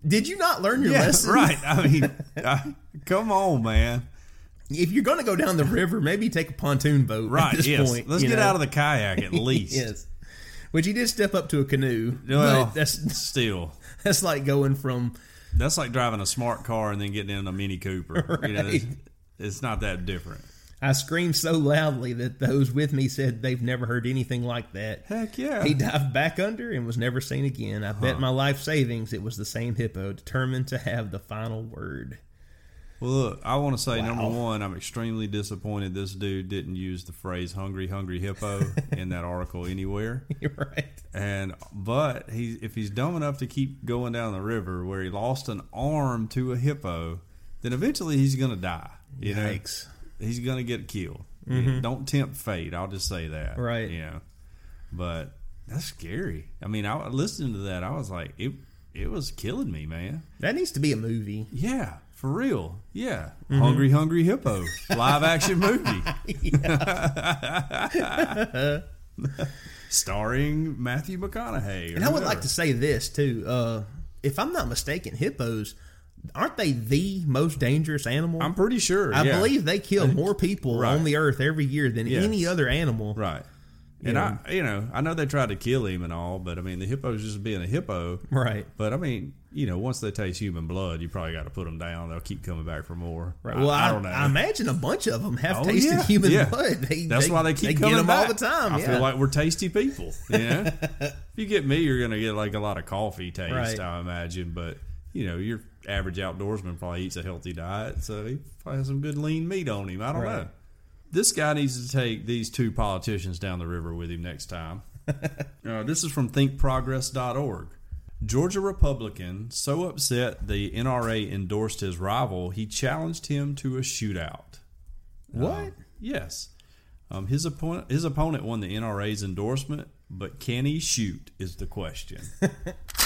Did you not learn your yeah, lesson? right. I mean, <laughs> uh, come on, man. If you're going to go down the river, maybe take a pontoon boat. Right. At this yes. point, Let's get know? out of the kayak at <laughs> least. yes. Which he did step up to a canoe. Well, that's <laughs> still. that's like going from That's like driving a smart car and then getting in a Mini Cooper. You know, it's, it's not that different. I screamed so loudly that those with me said they've never heard anything like that. Heck yeah. He dived back under and was never seen again. I bet my life savings it was the same hippo, determined to have the final word. Well, look, I want to say Wow. number one, I'm extremely disappointed this dude didn't use the phrase "hungry, hungry hippo" <laughs> in that article anywhere. <laughs> You're right. And but he, if he's dumb enough to keep going down the river where he lost an arm to a hippo, then eventually he's going to die. You know, Yikes. He's going to get killed. Don't tempt fate. I'll just say that. Mm-hmm. Right. You know, but that's scary. I mean, I listening to that, I was like, it. It was killing me, man. That needs to be a movie. Yeah, for real. Yeah. Mm-hmm. Hungry Hungry Hippo live action movie. <laughs> <laughs> Starring Matthew McConaughey. or And I would whoever. like to say this too. Uh, if I'm not mistaken, hippos aren't they the most dangerous animal? I'm pretty sure. I yeah. believe they kill <laughs> more people Right. on the earth every year than any other animal. Right. And Yeah. I, you know, I know they tried to kill him and all, but I mean, the hippo's just being a hippo. Right. But I mean, you know, once they taste human blood, you probably got to put them down. They'll keep coming back for more. Right. Well, I I, don't know. I imagine a bunch of them have Oh, tasted yeah. human Yeah. blood. They, That's why they keep coming get them back all the time. I yeah. feel like we're tasty people. You know, <laughs> if you get me, you're gonna get like a lot of coffee taste, Right. I imagine. But you know, your average outdoorsman probably eats a healthy diet, so he probably has some good lean meat on him. I don't Right. know. This guy needs to take these two politicians down the river with him next time. <laughs> uh, this is from ThinkProgress.org. Georgia Republican so upset the NRA endorsed his rival, he challenged him to a shootout. what? Yes. Um, his opponent his opponent won the NRA's endorsement, but can he shoot is the question. <laughs>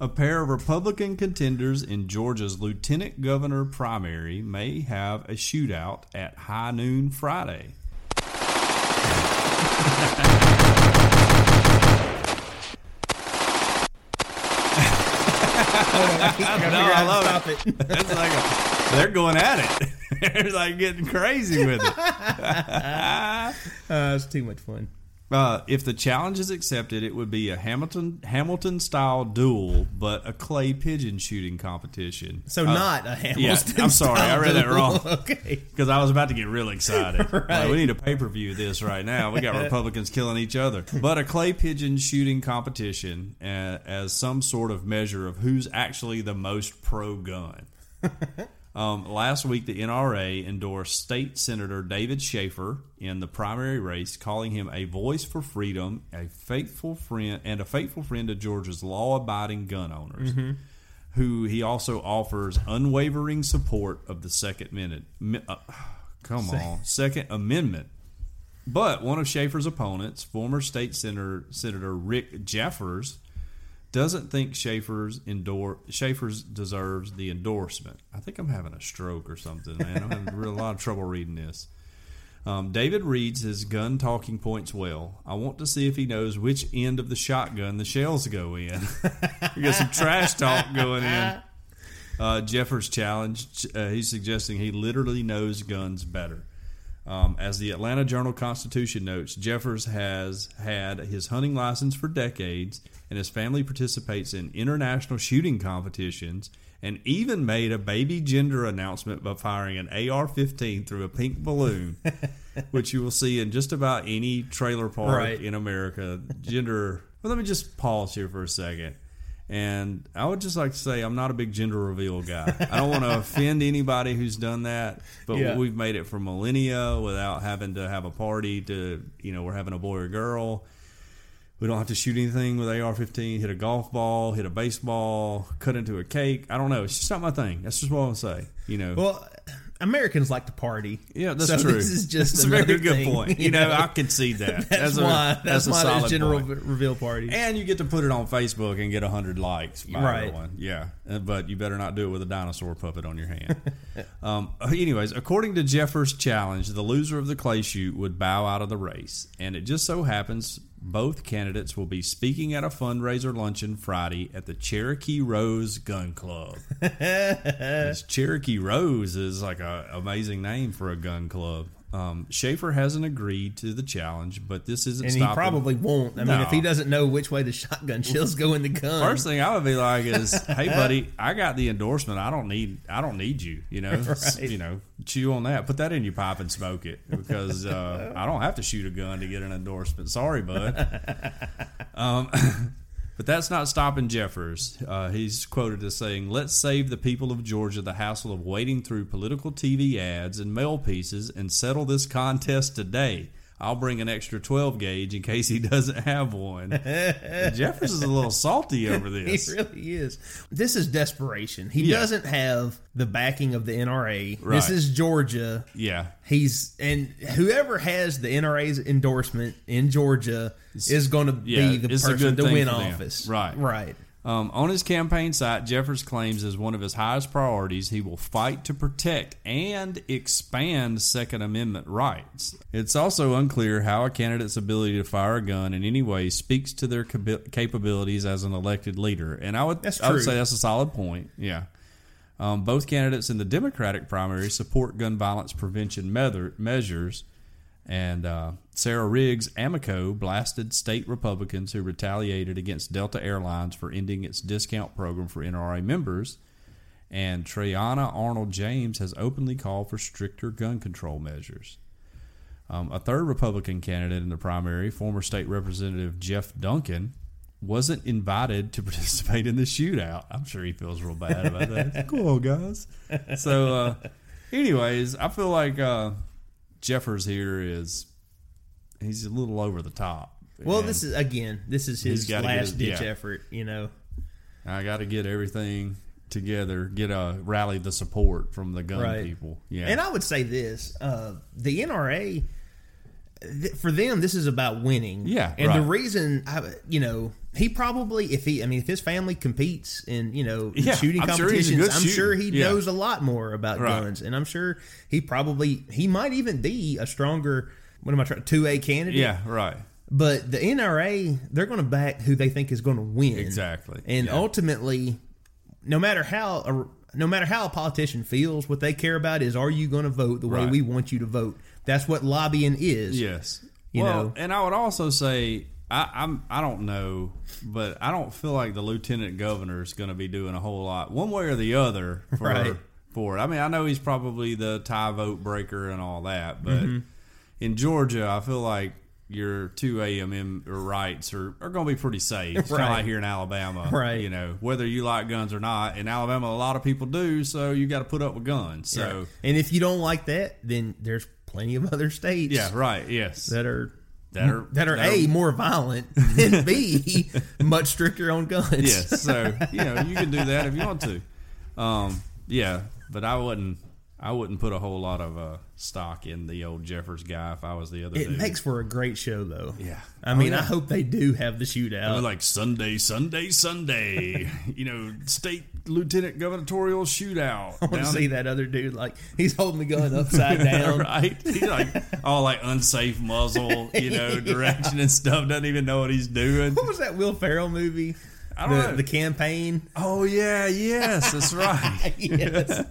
A pair of Republican contenders in Georgia's lieutenant governor primary may have a shootout at high noon Friday. I love Stop it. It's like a, they're going at it. <laughs> they're like getting crazy with it. <laughs> Uh, it's too much fun. Uh, if the challenge is accepted, it would be a Hamilton Hamilton style duel, but a clay pigeon shooting competition. So Uh, not a Hamilton. Yeah, I'm sorry, I read that wrong. duel. <laughs> okay. because I was about to get real excited. <laughs> Like, Right. we need a pay per view this right now. We got <laughs> Republicans killing each other. But a clay pigeon shooting competition uh, as some sort of measure of who's actually the most pro gun. Um, last week, the NRA endorsed State Senator David Shafer in the primary race, calling him a voice for freedom, a faithful friend, and a faithful friend to Georgia's law-abiding gun owners. Who he also offers unwavering support of the Second mi- Uh, <sighs> come on, Second Amendment. But one of Shafer's opponents, former state senator Senator Rick Jeffers, doesn't think Shafer's endor- Shafer's deserves the endorsement. I think I'm having a stroke or something, man. I'm having a lot of trouble reading this. Um, David reads his gun talking points well. I want to see if he knows which end of the shotgun the shells go in. <laughs> we got some trash talk going in. Uh, Jeffers challenge. Uh, he's suggesting he literally knows guns better. Um, as the Atlanta Journal Constitution notes, Jeffers has had his hunting license for decades, and his family participates in international shooting competitions, and even made a baby gender announcement by firing an AR-15 through a pink balloon, <laughs> which you will see in just about any trailer park Right. in America. Gender. Well, let me just pause here for a second. And I would just like to say I'm not a big gender reveal guy. I don't want to <laughs> offend anybody who's done that, but Yeah. we've made it for millennia without having to have a party to, you know, we're having a boy or girl. We don't have to shoot anything with AR-15, hit a golf ball, hit a baseball, cut into a cake. I don't know. It's just not my thing. That's just what I'm say. You know. Well, Americans like to party. yeah, that's so true. This is just That's a very good thing, point. You know, I concede that. <laughs> that's, a, why. That's, a why solid there's general point. reveal parties. And you get to put it on Facebook and get 100 likes by Right. everyone. Yeah. Uh, But you better not do it with a dinosaur puppet on your hand. <laughs> um, anyways, according to Jeffers' challenge, the loser of the clay shoot would bow out of the race. And it just so happens both candidates will be speaking at a fundraiser luncheon Friday at the Cherokee Rose Gun Club. <laughs> Cherokee Rose is like an amazing name for a gun club. Um, Shafer hasn't agreed to the challenge, but this isn't and he probably won't. I mean, if he doesn't know which way the shotgun <laughs> shells go in the gun, First thing I would be like is, <laughs> "Hey, buddy, I got the endorsement. I don't need. I don't need you. You know, <laughs> Right. you know, chew on that. Put that in your pipe and smoke it because uh, I don't have to shoot a gun to get an endorsement. Sorry, bud. um, but that's not stopping Jeffers. Uh, he's quoted as saying, "Let's save the people of Georgia the hassle of wading through political TV ads and mail pieces and settle this contest today." I'll bring an extra 12 gauge in case he <laughs> doesn't have one. Jeffers is a little salty <laughs> over this. he really is. This is desperation. He Yeah. doesn't have the backing of the NRA. Right. This is Georgia. Yeah. He's and whoever has the NRA's endorsement in Georgia is going to yeah, be the person to win office. Right. Right. Um, on his campaign site, Jeffers claims as one of his highest priorities, he will fight to protect and expand Second Amendment rights. It's also unclear how a candidate's ability to fire a gun in any way speaks to their cabi- capabilities as an elected leader. And I would, I would say that's a solid point. Yeah. Um, both candidates in the Democratic primary support gun violence prevention mether- measures. And uh, Sarah Riggs Amico blasted state Republicans who retaliated against Delta Airlines for ending its discount program for NRA members. And Triana Arnold James has openly called for stricter gun control measures. Um, a third Republican candidate in the primary, former state representative Jeff Duncan, wasn't invited to <laughs> participate in the shootout. I'm sure he feels real bad about that. <laughs> cool, guys. So, uh, anyways, I feel like uh, Jeffers here is he's a little over the top. Well, And this is again, this is his last his- ditch yeah. effort. You know, I got to get everything together, get a rally the support from the gun Right. people. Yeah, And I would say this: uh, the NRA, th- for them, this is about winning. Yeah, and the reason, I, you know, he probably, if he, I mean, if his family competes in, you know, Yeah, shooting I'm sure competitions, good I'm shooter. sure he Yeah. knows a lot more about Right. guns, and I'm sure he probably, he might even be a stronger. What am I trying? Two A candidate. yeah, right. But the NRA, they're going to back who they think is going to win. Exactly. And Yeah. ultimately, no matter how a, no matter how a politician feels, what they care about is are you going to vote the way Right. we want you to vote? That's what lobbying is. Yes. You well, know. and I would also say I, I'm I don't know, but I don't feel like the lieutenant governor is going to be doing a whole lot one way or the other <laughs> for Right. for it. I mean, I know he's probably the tie vote breaker and all that, but Mm-hmm. in Georgia, I feel like your two AMM rights are, are going to be pretty safe. It's kind Right. of like here in Alabama, <laughs> Right. You know, whether you like guns or not. In Alabama, a lot of people do, so you got to put up with guns. So Right. and if you don't like that, then there's plenty of other states. yeah, right. Yes, That are that are that are that a more violent <laughs> and b much stricter on guns. yes. So you know you can do that if you want to. <laughs> Um, yeah, but I wouldn't. I wouldn't put a whole lot of uh, stock in the old Jeffers guy if I was the other. It dude. makes for a great show, though. Yeah. I Oh, mean, yeah. I hope they do have the I shootout. mean, like Sunday, Sunday, Sunday. <laughs> you know, state lieutenant gubernatorial shootout. <laughs> I want to see that other dude like he's holding the gun upside <laughs> down. right? He's like all like unsafe muzzle, you know, direction and stuff. Doesn't even know what he's doing. What was that Will Ferrell movie? I don't the, know. the campaign. Oh yeah, yes, that's <laughs> right. yes.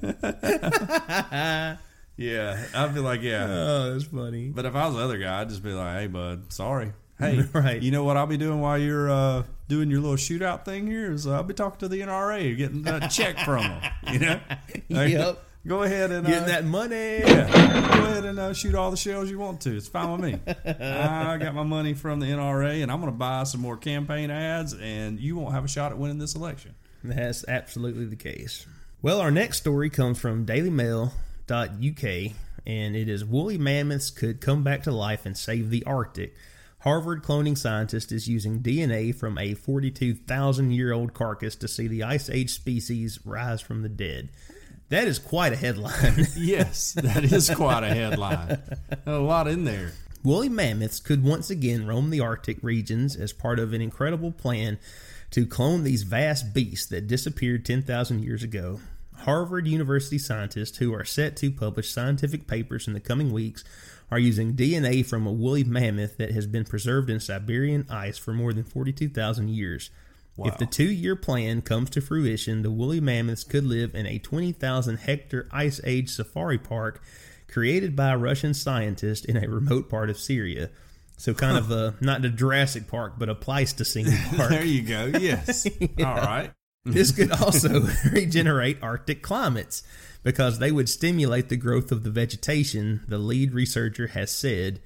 <laughs> <laughs> Yeah, I'd be like, yeah. Oh, that's funny. But if I was the other guy, I'd just be like, "Hey, bud, sorry. Hey, Right. You know what I'll be doing while you're uh, doing your little shootout thing here is uh, I'll be talking to the NRA, getting a check from them. You know, Yep. Go ahead and Getting uh, that money. yeah, go ahead and uh, shoot all the shells you want to. It's fine with me. <laughs> I got my money from the NRA, and I'm going to buy some more campaign ads, and you won't have a shot at winning this election. That's absolutely the case. Well, our next story comes from dailymail.uk, and it is Woolly mammoths could come back to life and save the Arctic. Harvard cloning scientist is using DNA from a 42,000 year old carcass to see the Ice Age species rise from the dead. That is quite a headline. <laughs> Yes, that is quite a headline. A lot in there. Woolly mammoths could once again roam the Arctic regions as part of an incredible plan to clone these vast beasts that disappeared 10,000 years ago. Harvard University scientists who are set to publish scientific papers in the coming weeks are using DNA from a woolly mammoth that has been preserved in Siberian ice for more than 42,000 years. If the two year plan comes to fruition, the woolly mammoths could live in a 20,000 hectare ice age safari park created by a Russian scientist in a remote part of Syria. So kind of a not a Jurassic Park, but a Pleistocene <laughs> park. there you go. Yes. <laughs> All right. This could <laughs> also regenerate Arctic climates because they would stimulate the growth of the vegetation, the lead researcher has said.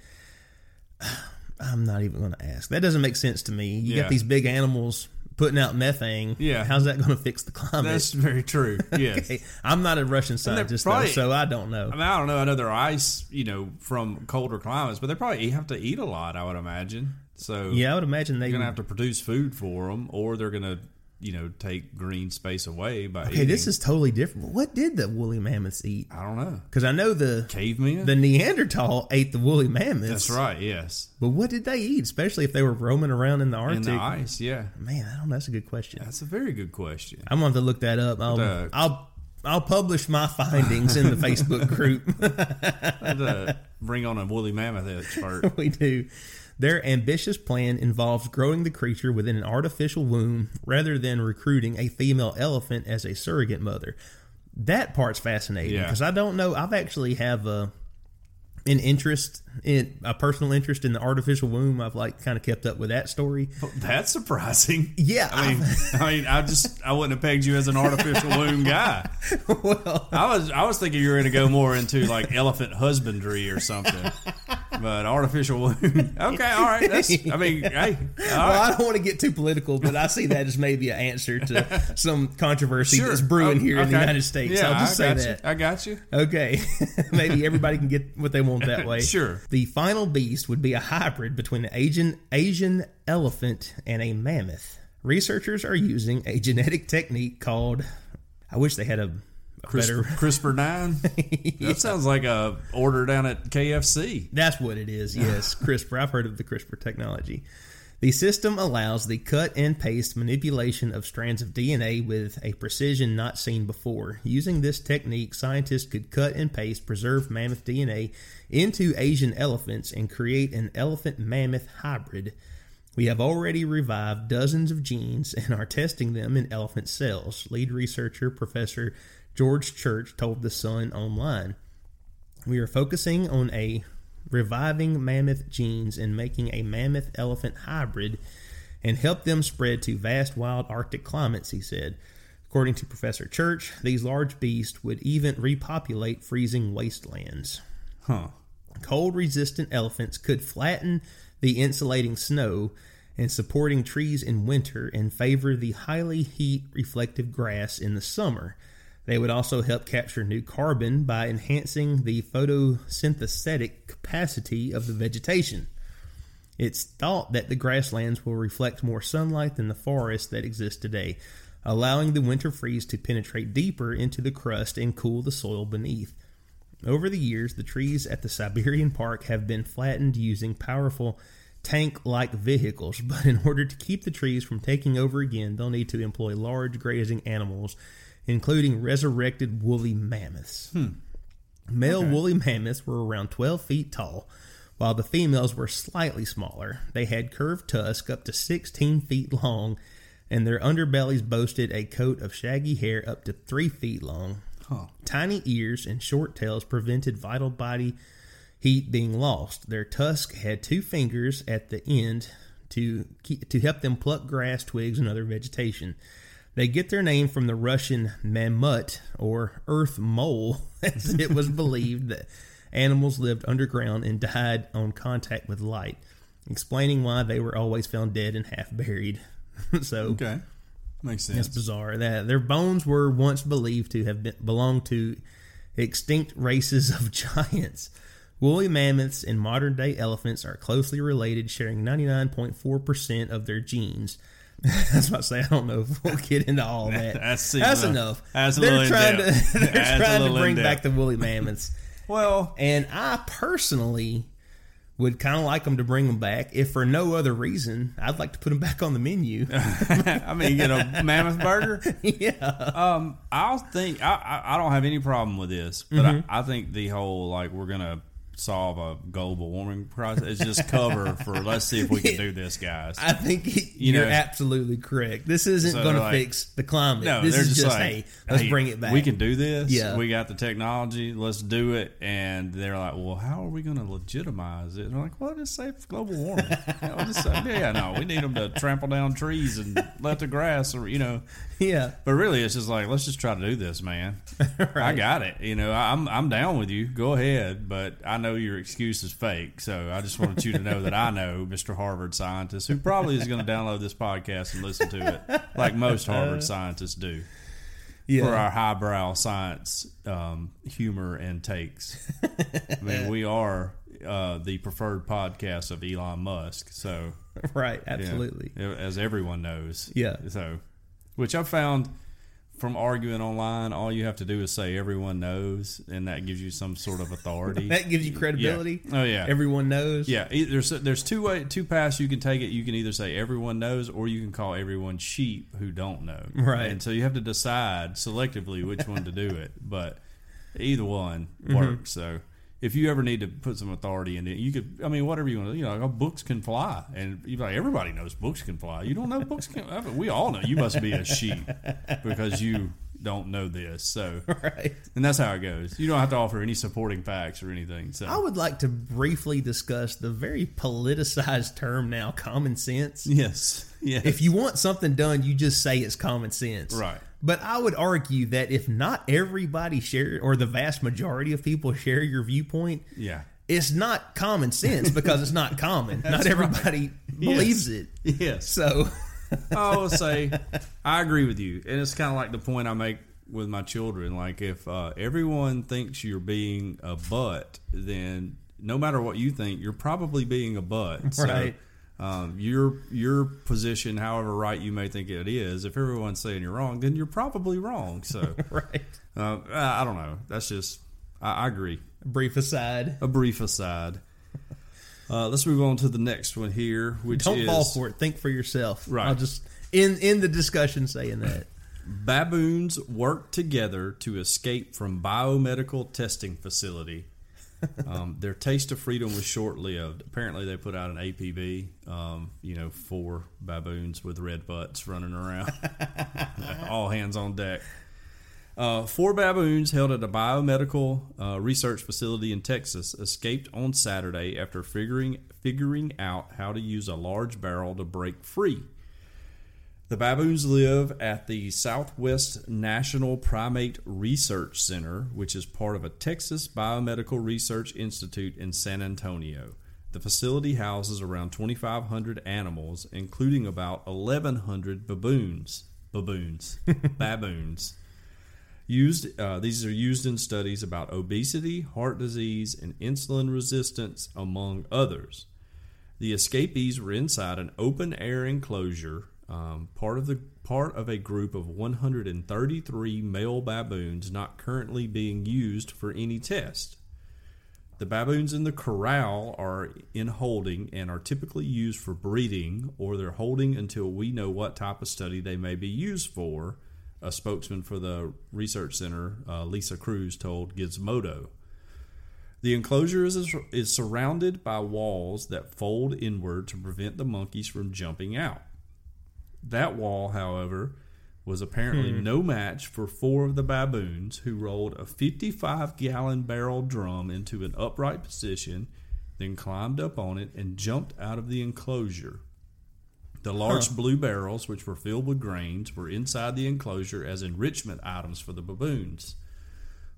<sighs> I'm not even going to ask. That doesn't make sense to me. You Yeah. got these big animals putting out methane. Yeah. How's that going to fix the climate? That's very true. <laughs> Yes. Okay, I'm not a Russian scientist, probably- though, so I don't know. I mean, I don't know. I know they're ice, you know, from colder climates, but they probably have to eat a lot. I would imagine. So yeah, I would imagine they you're gonna have to produce food for them, or they're gonna, you know, take green space away by. Okay, this is totally different. What did the woolly mammoths eat? I don't know. Because I know the Cavemen. the Neanderthal ate the woolly mammoths. That's right. Yes. But what did they eat, especially if they were roaming around in the In Arctic? the ice. Yeah. Man, I don't know. That's a good question. That's a very good question. I'm going to have to look that up. I'll, Uh, I'll I'll publish my findings in the Facebook group. <laughs> Uh, bring on a woolly mammoth expert. <laughs> we do. Their ambitious plan involves growing the creature within an artificial womb rather than recruiting a female elephant as a surrogate mother. That part's fascinating Yeah. because I don't know. I've actually have a an interest in a personal interest in the artificial womb. I've like kind of kept up with that story. That's surprising. Yeah, I mean, I mean, I just I wouldn't have pegged you as an artificial womb guy. <laughs> well, I was I was thinking you were going to go more into like elephant husbandry or something, but artificial womb. Okay, all right. That's I mean, hey, <laughs> well, right. I don't want to get too political, but I see that as maybe an answer to <laughs> some controversy that's brewing Oh, here in the. United States. Yeah, I'll just I say that. You. I got you. Okay, maybe everybody can get what they want that way. Sure. The final beast would be a hybrid between an Asian Asian elephant and a mammoth. Researchers are using a genetic technique called. I wish they had a, a CRISPR, better. CRISPR nine. <laughs> That sounds like a order down at KFC. That's what it is. Yes, CRISPR. I've heard of the CRISPR technology. The system allows the cut and paste manipulation of strands of DNA with a precision not seen before. Using this technique, scientists could cut and paste preserved mammoth DNA into Asian elephants and create an elephant mammoth hybrid. We have already revived dozens of genes and are testing them in elephant cells, lead researcher Professor George Church told The Sun online. We are focusing on a reviving mammoth genes and making a mammoth elephant hybrid and help them spread to vast wild Arctic climates, he said. According to Professor Church, these large beasts would even repopulate freezing wastelands. Huh. Cold resistant elephants could flatten the insulating snow and supporting trees in winter and favor the highly heat reflective grass in the summer. They would also help capture new carbon by enhancing the photosynthetic capacity of the vegetation. It's thought that the grasslands will reflect more sunlight than the forests that exist today, allowing the winter freeze to penetrate deeper into the crust and cool the soil beneath. Over the years, the trees at the Siberian Park have been flattened using powerful tank like vehicles, <laughs> but in order to keep the trees from taking over again, they'll need to employ large grazing animals, including resurrected woolly mammoths. Hmm. Male woolly mammoths were around 12 feet tall, while the females were slightly smaller. They had curved tusks up to 16 feet long, and their underbellies boasted a coat of shaggy hair up to 3 feet long. Huh. Tiny ears and short tails prevented vital body heat being lost. Their tusk had two fingers at the end to keep, to help them pluck grass, twigs, and other vegetation. They get their name from the Russian mamut or earth mole, <laughs> as it was believed that animals lived underground and died on contact with light, explaining why they were always found dead and half buried. <laughs> so Okay. Makes sense. it's bizarre that their bones were once believed to have been, belonged to extinct races of <laughs> giants. Woolly mammoths and modern day elephants are closely related, sharing 99.4% of their genes. <laughs> That's what I say. I don't know if we'll get into all that. <laughs> That's- That's enough. that's they're <laughs> trying to they're That's trying to bring back the woolly mammoths, well, and I personally would kind of like them to bring them back. If for no other reason, I'd like to put them back on the menu. I mean, get a mammoth burger. yeah. Um, I'll think I, I I don't have any problem with this, but I, I think the whole like we're gonna solve a global warming crisis. It's just cover for let's see if we can do this, guys. I think You you're know- absolutely correct. This isn't So going to fix the climate. No, this is just, like, hey, let's hey, bring it back. We can do this. Yeah. we got the technology. Let's do it. And they're like, well, how are we going to legitimize it? And I'm like, well, just say global warming. <laughs> Just say, yeah, no, we need them to trample down trees and let the grass, or you know. Yeah, But really, it's just like let's just try to do this, man. <laughs> I got it. You know, I'm I'm down with you. Go ahead, but I know your excuse is fake. So I just wanted you to know that I know Mr. Harvard scientist who probably is going to download this podcast and listen to it, like most Harvard scientists do, yeah. for our highbrow science um, humor and takes. I mean, we are uh, the preferred podcast of Elon Musk. So right, yeah. absolutely. as everyone knows. Yeah. So, which I've found from arguing online, all you have to do is say everyone knows, and that gives you some sort of authority. <laughs> That gives you credibility. Oh, yeah. everyone knows. yeah, there's there's two way two paths you can take it. You can either say everyone knows, or you can call everyone sheep who don't know. Right. And so you have to decide selectively which one to do it. But either one Mm-hmm. works. So if you ever need to put some authority in it, you could. I mean, whatever you want to. You know, uh, books can fly, and you like everybody knows books can fly. You don't know books can. I mean, we all know. You must be a sheep because you don't know this. So. <laughs> right. And that's how it goes. You don't have to offer any supporting facts or anything. So I would like to briefly discuss the very politicized term now, common sense. yes, yes. If you want something done, you just say it's common sense. Right. But I would argue that if not everybody share or the vast majority of people share your viewpoint, yeah, it's not common sense because it's not common. <laughs> not everybody believes it. yes. So I will <laughs> say I agree with you, and it's kind of like the point I make with my children. Like if uh, everyone thinks you're being a butt, then no matter what you think, you're probably being a butt. So, Right. Um, your your position, however right you may think it is, if everyone's saying you're wrong, then you're probably wrong. So <laughs> right. uh, I don't know. That's just I, I agree. Brief aside. A brief aside. Uh, let's move on to the next one here, which Don't is fall for it. Think for yourself. Right. I'll just in in the discussion saying that. Baboons work together to escape from biomedical testing facility. Um, their taste of freedom was short lived. Apparently, they put out an APB, um, you know, four baboons with red butts running around, <laughs> all hands on deck. Uh, four baboons held at a biomedical uh, research facility in Texas escaped on Saturday after figuring figuring out how to use a large barrel to break free. The baboons live at the Southwest National Primate Research Center, which is part of a Texas Biomedical Research Institute in San Antonio. The facility houses around 2,500 animals, including about 1,100 baboons. Baboons. <laughs> baboons. Used, uh, these are used in studies about obesity, heart disease, and insulin resistance, among others. The escapees were inside an open air enclosure, um, part of the part of a group of 133 male baboons not currently being used for any test. The baboons in the corral are in holding and are typically used for breeding, or they're holding until we know what type of study they may be used for. A spokesman for the research center, uh, Lisa Cruz, told Gizmodo. The enclosure is, is surrounded by walls that fold inward to prevent the monkeys from jumping out. That wall, however, was apparently hmm. no match for four of the baboons who rolled a 55 gallon barrel drum into an upright position, then climbed up on it and jumped out of the enclosure. The large blue barrels, which were filled with grains, were inside the enclosure as enrichment items for the baboons.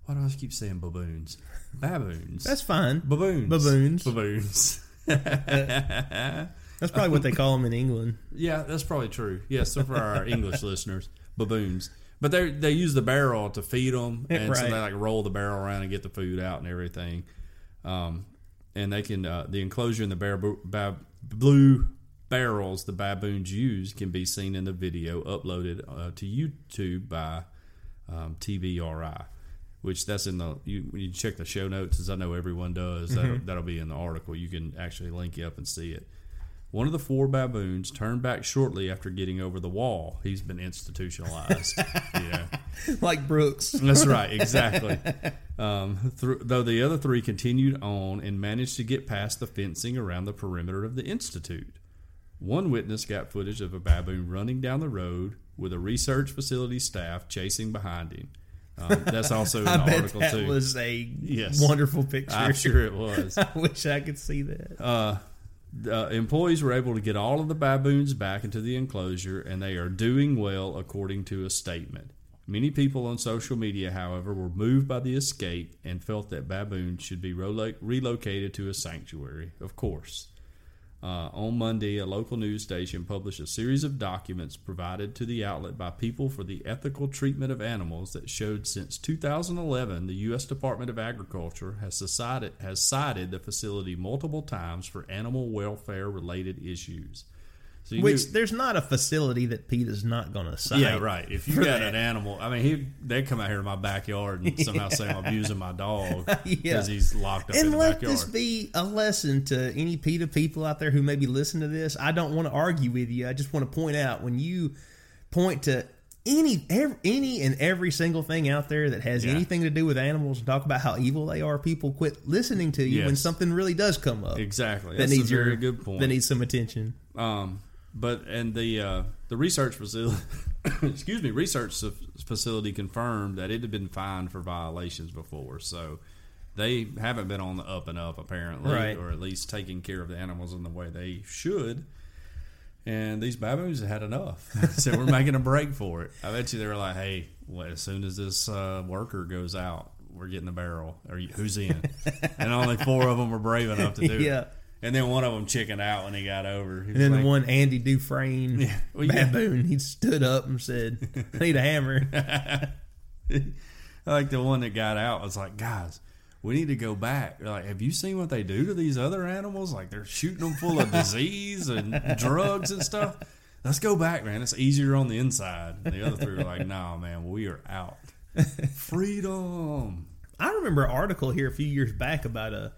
Why do I keep saying baboons? <laughs> Baboons. That's fine. baboons. Baboons. Baboons. <laughs> Uh, That's probably what they call them in England. <laughs> Yeah, that's probably true. Yes, so for our English listeners, baboons. But they they use the barrel to feed them, <laughs> and so they like roll the barrel around and get the food out and everything. Um, and they can uh, the enclosure in the bear, bab, blue barrels the baboons use can be seen in the video uploaded uh, to YouTube by um, TVRI. Which that's in the you when you check the show notes as I know everyone does that'll, that'll be in the article you can actually link you up and see it. One of the four baboons turned back shortly after getting over the wall. He's been institutionalized. <laughs> yeah. like Brooks. That's right, <laughs> exactly. Um, th- though the other three continued on and managed to get past the fencing around the perimeter of the institute. One witness got footage of a baboon running down the road with a research facility staff chasing behind him. Um, that's also <laughs> in I the bet article that too. was a Yes. wonderful picture. I'm sure it was. I wish I could see that. Uh, employees were able to get all of the baboons back into the enclosure, and they are doing well, according to a statement. Many people on social media, however, were moved by the escape and felt that baboons should be relo- relocated to a sanctuary. Of course. Uh, on Monday, a local news station published a series of documents provided to the outlet by People for the Ethical Treatment of Animals that showed since 2011 the U.S. Department of Agriculture has, has cited the facility multiple times for animal welfare related issues. So Which there's not a facility that PETA is not going to cite. yeah, right. If you got that. an animal, I mean, he they come out here in my backyard and <laughs> somehow say I'm abusing my dog because <laughs> Yeah. he's locked up in And let this be a lesson to any PETA people out there who maybe listen to this. I don't want to argue with you. I just want to point out when you point to any every, any and every single thing out there that has Yeah. anything to do with animals and talk about how evil they are, people quit listening to you when something really does come up exactly. that That's needs a very your good point. that needs some attention. Um, but and the uh, the research facility, <coughs> excuse me, research facility confirmed that it had been fined for violations before. So they haven't been on the up and up apparently, Right. or at least taking care of the animals in the way they should. And these baboons had enough, <laughs> so we're making a break for it. I bet you they were like, "Hey, well, as soon as this uh, worker goes out, we're getting a barrel. Or who's in?" <laughs> and only four of them were brave enough to do Yeah. it. And then one of them chickened out when he got over. He And then like, the one Andy Dufresne <laughs> Yeah. Well, yeah. baboon, he stood up and said, "I need a hammer." <laughs> <laughs> like the one that got out was like, guys, we need to go back. They're like, have you seen what they do to these other animals? Like they're shooting them full of disease and drugs and stuff. Let's go back, man. It's easier on the inside. And the other three were like, nah, man, we are out. Freedom. I remember an article here a few years back about a,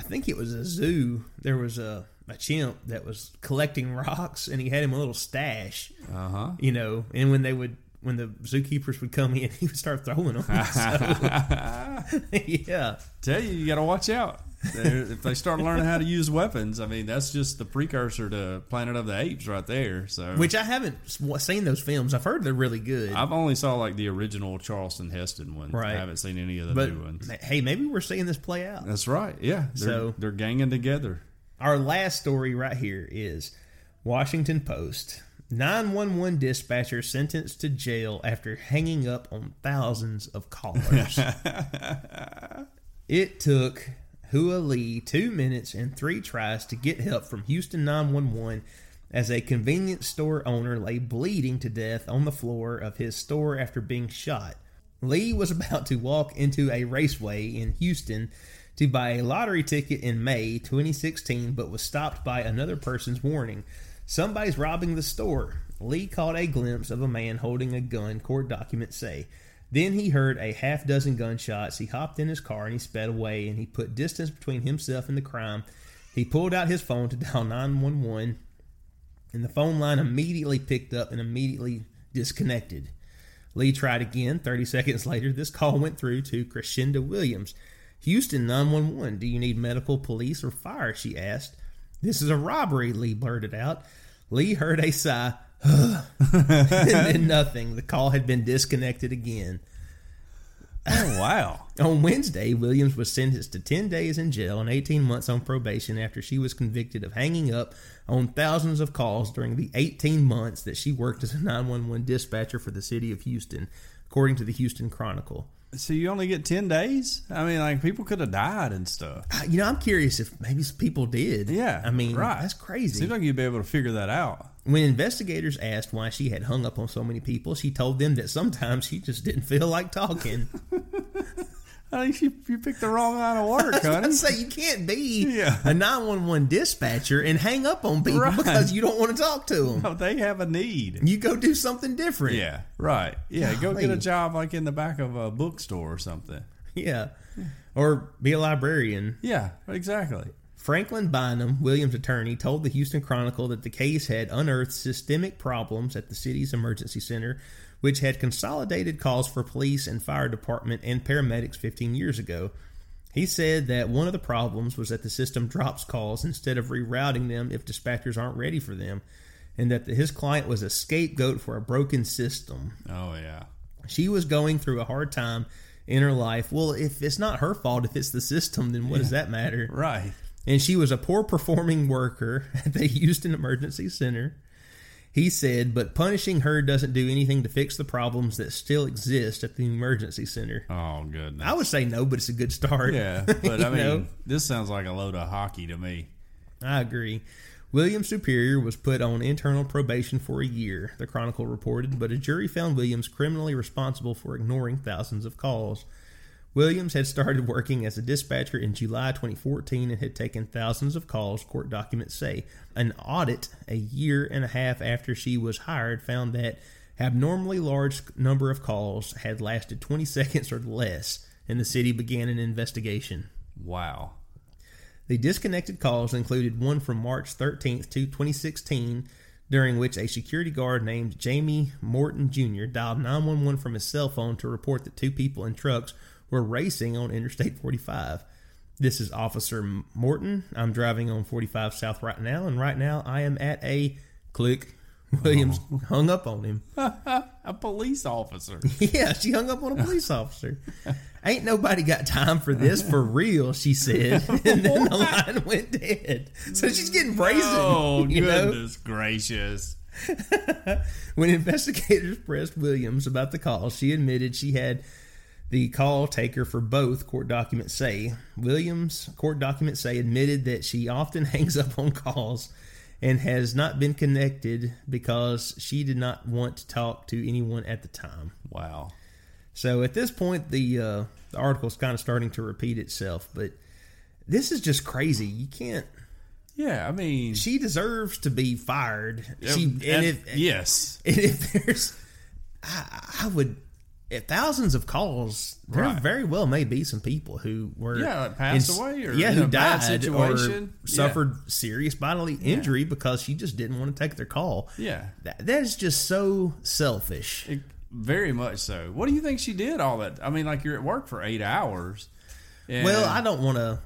I think it was a zoo. There was a, a chimp that was collecting rocks, and he had him a little stash, Uh huh. you know. And when they would, when the zookeepers would come in, <laughs> he would start throwing them. <laughs> So, <laughs> yeah, Tell you, you got to watch out. If they start learning how to use weapons, I mean, that's just the precursor to Planet of the Apes right there. So, which I haven't seen those films. I've heard they're really good. I've only saw like the original Charleston Heston one. Right. I haven't seen any of the but new ones. hey, maybe we're seeing this play out. That's right. Yeah. They're, So- they're ganging together. Our last story right here is Washington Post. 911 dispatcher sentenced to jail after hanging up on thousands of callers. <laughs> it took Hua Lee two minutes and three tries to get help from Houston 911 as a convenience store owner lay bleeding to death on the floor of his store after being shot. Lee was about to walk into a raceway in Houston to buy a lottery ticket in May 2016, but was stopped by another person's warning. Somebody's robbing the store. Lee caught a glimpse of a man holding a gun, court documents say. Then he heard a half dozen gunshots. He hopped in his car and he sped away and he put distance between himself and the crime. He pulled out his phone to dial 911 and the phone line immediately picked up and immediately disconnected. Lee tried again. 30 seconds later, this call went through to Crescenda Williams. Houston 911, do you need medical, police, or fire? She asked. This is a robbery, Lee blurted out. Lee heard a sigh, and then nothing. The call had been disconnected again. Oh, wow. <laughs> On Wednesday, Williams was sentenced to 10 days in jail and 18 months on probation after she was convicted of hanging up on thousands of calls during the 18 months that she worked as a 911 dispatcher for the city of Houston, according to the Houston Chronicle. so you only get 10 days? I mean, like, people could have died and stuff. You know, I'm curious if maybe people did. Yeah. I mean, right. that's crazy. Seems like you'd be able to figure that out. When investigators asked why she had hung up on so many people, she told them that sometimes she just didn't feel like talking. <laughs> I think you, you picked the wrong line of work, <laughs> I honey. say you can't be Yeah. a 911 dispatcher and hang up on people Right. because you don't want to talk to them. No, they have a need. You go do something different. Yeah, right. Yeah, go get a job like in the back of a bookstore or something. Yeah. Or be a librarian. Yeah, exactly. Franklin Bynum, Williams' attorney, told the Houston Chronicle that the case had unearthed systemic problems at the city's emergency center, which had consolidated calls for police and fire department and paramedics 15 years ago. He said that one of the problems was that the system drops calls instead of rerouting them if dispatchers aren't ready for them, and that his client was a scapegoat for a broken system. Oh yeah. She was going through a hard time in her life. Well, if it's not her fault, if it's the system, then what does that matter? <laughs> Right. And she was a poor performing worker <laughs> at the Houston Emergency Center. He said, but punishing her doesn't do anything to fix the problems that still exist at the emergency center. Oh goodness. I would say no, but it's a good start. Yeah, <laughs> but I mean, know? this sounds like a load of hockey to me. I agree. Williams Superior was put on internal probation for a year, the Chronicle reported, but a jury found Williams criminally responsible for ignoring thousands of calls. Williams had started working as a dispatcher in July 2014 and had taken thousands of calls, court documents say. An audit a year and a half after she was hired found that abnormally large number of calls had lasted 20 seconds or less, and the city began an investigation. Wow. The disconnected calls included one from March 13th to 2016, during which a security guard named Jamie Morton Jr. dialed 911 from his cell phone to report that two people in trucks were racing on Interstate 45. This is Officer Morton. I'm driving on 45 South right now, and right now I am at a click. Williams oh. <laughs> hung up on him. <laughs> A police officer. <laughs> Yeah, she hung up on a police officer. Ain't nobody got time for this for real, she said. And then the line went dead. So she's getting brazen. oh you know? goodness gracious. When investigators pressed Williams about the call, she admitted she had the call taker for both, court documents say. Williams, court documents say, admitted that she often <laughs> hangs up on calls and has not been connected because she did not want to talk to anyone at the time. Wow. So at this point, the uh, the article's kind of starting to repeat itself, but this is just crazy. You can't. Yeah, I mean, She deserves to be fired. She and- and if yes, and if there's, I, I would. Thousands of calls, there Right. very well may be some people who were Yeah, that passed in- away or yeah, in who died situation. or Yeah. suffered serious bodily injury because she just didn't want to take their call. yeah, That, that is just so selfish. it, very much so. What do you think she did all that? I mean, like you're at work for eight hours. Well, I don't want to.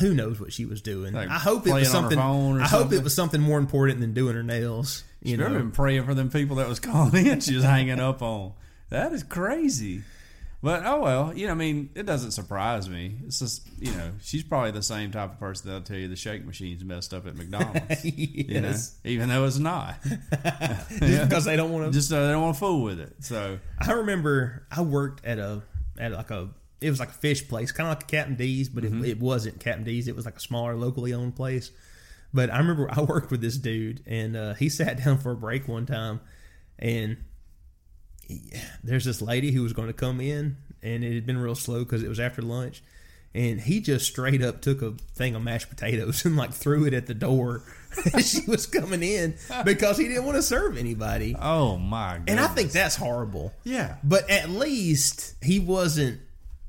Who knows what she was doing? Like I hope it was something. I hope it was something more important than doing her nails. You have know, been praying for them people that was <laughs> calling in. She was hanging up on. That is crazy. But oh well, you know, I mean, it doesn't surprise me. It's just you know, she's probably the same type of person that'll tell you the shake machine's messed up at McDonald's. <laughs> You know, even though it's not, <laughs> just because they don't want to. just uh, they don't want to fool with it. So I remember I worked at a at like a it was like a fish place, kind of like a Captain D's, but Mm-hmm. it, it wasn't Captain D's. It was like a smaller locally owned place. But I remember I worked with this dude, and uh, he sat <laughs> down for a break one time, and there's this lady who was going to come in, and it had been real slow because it was after lunch. And he just straight up took a thing of mashed potatoes <laughs> and like threw it at the door <laughs> as she was coming in because he didn't want to serve anybody. oh my, god. And I think that's horrible. yeah, But at least he wasn't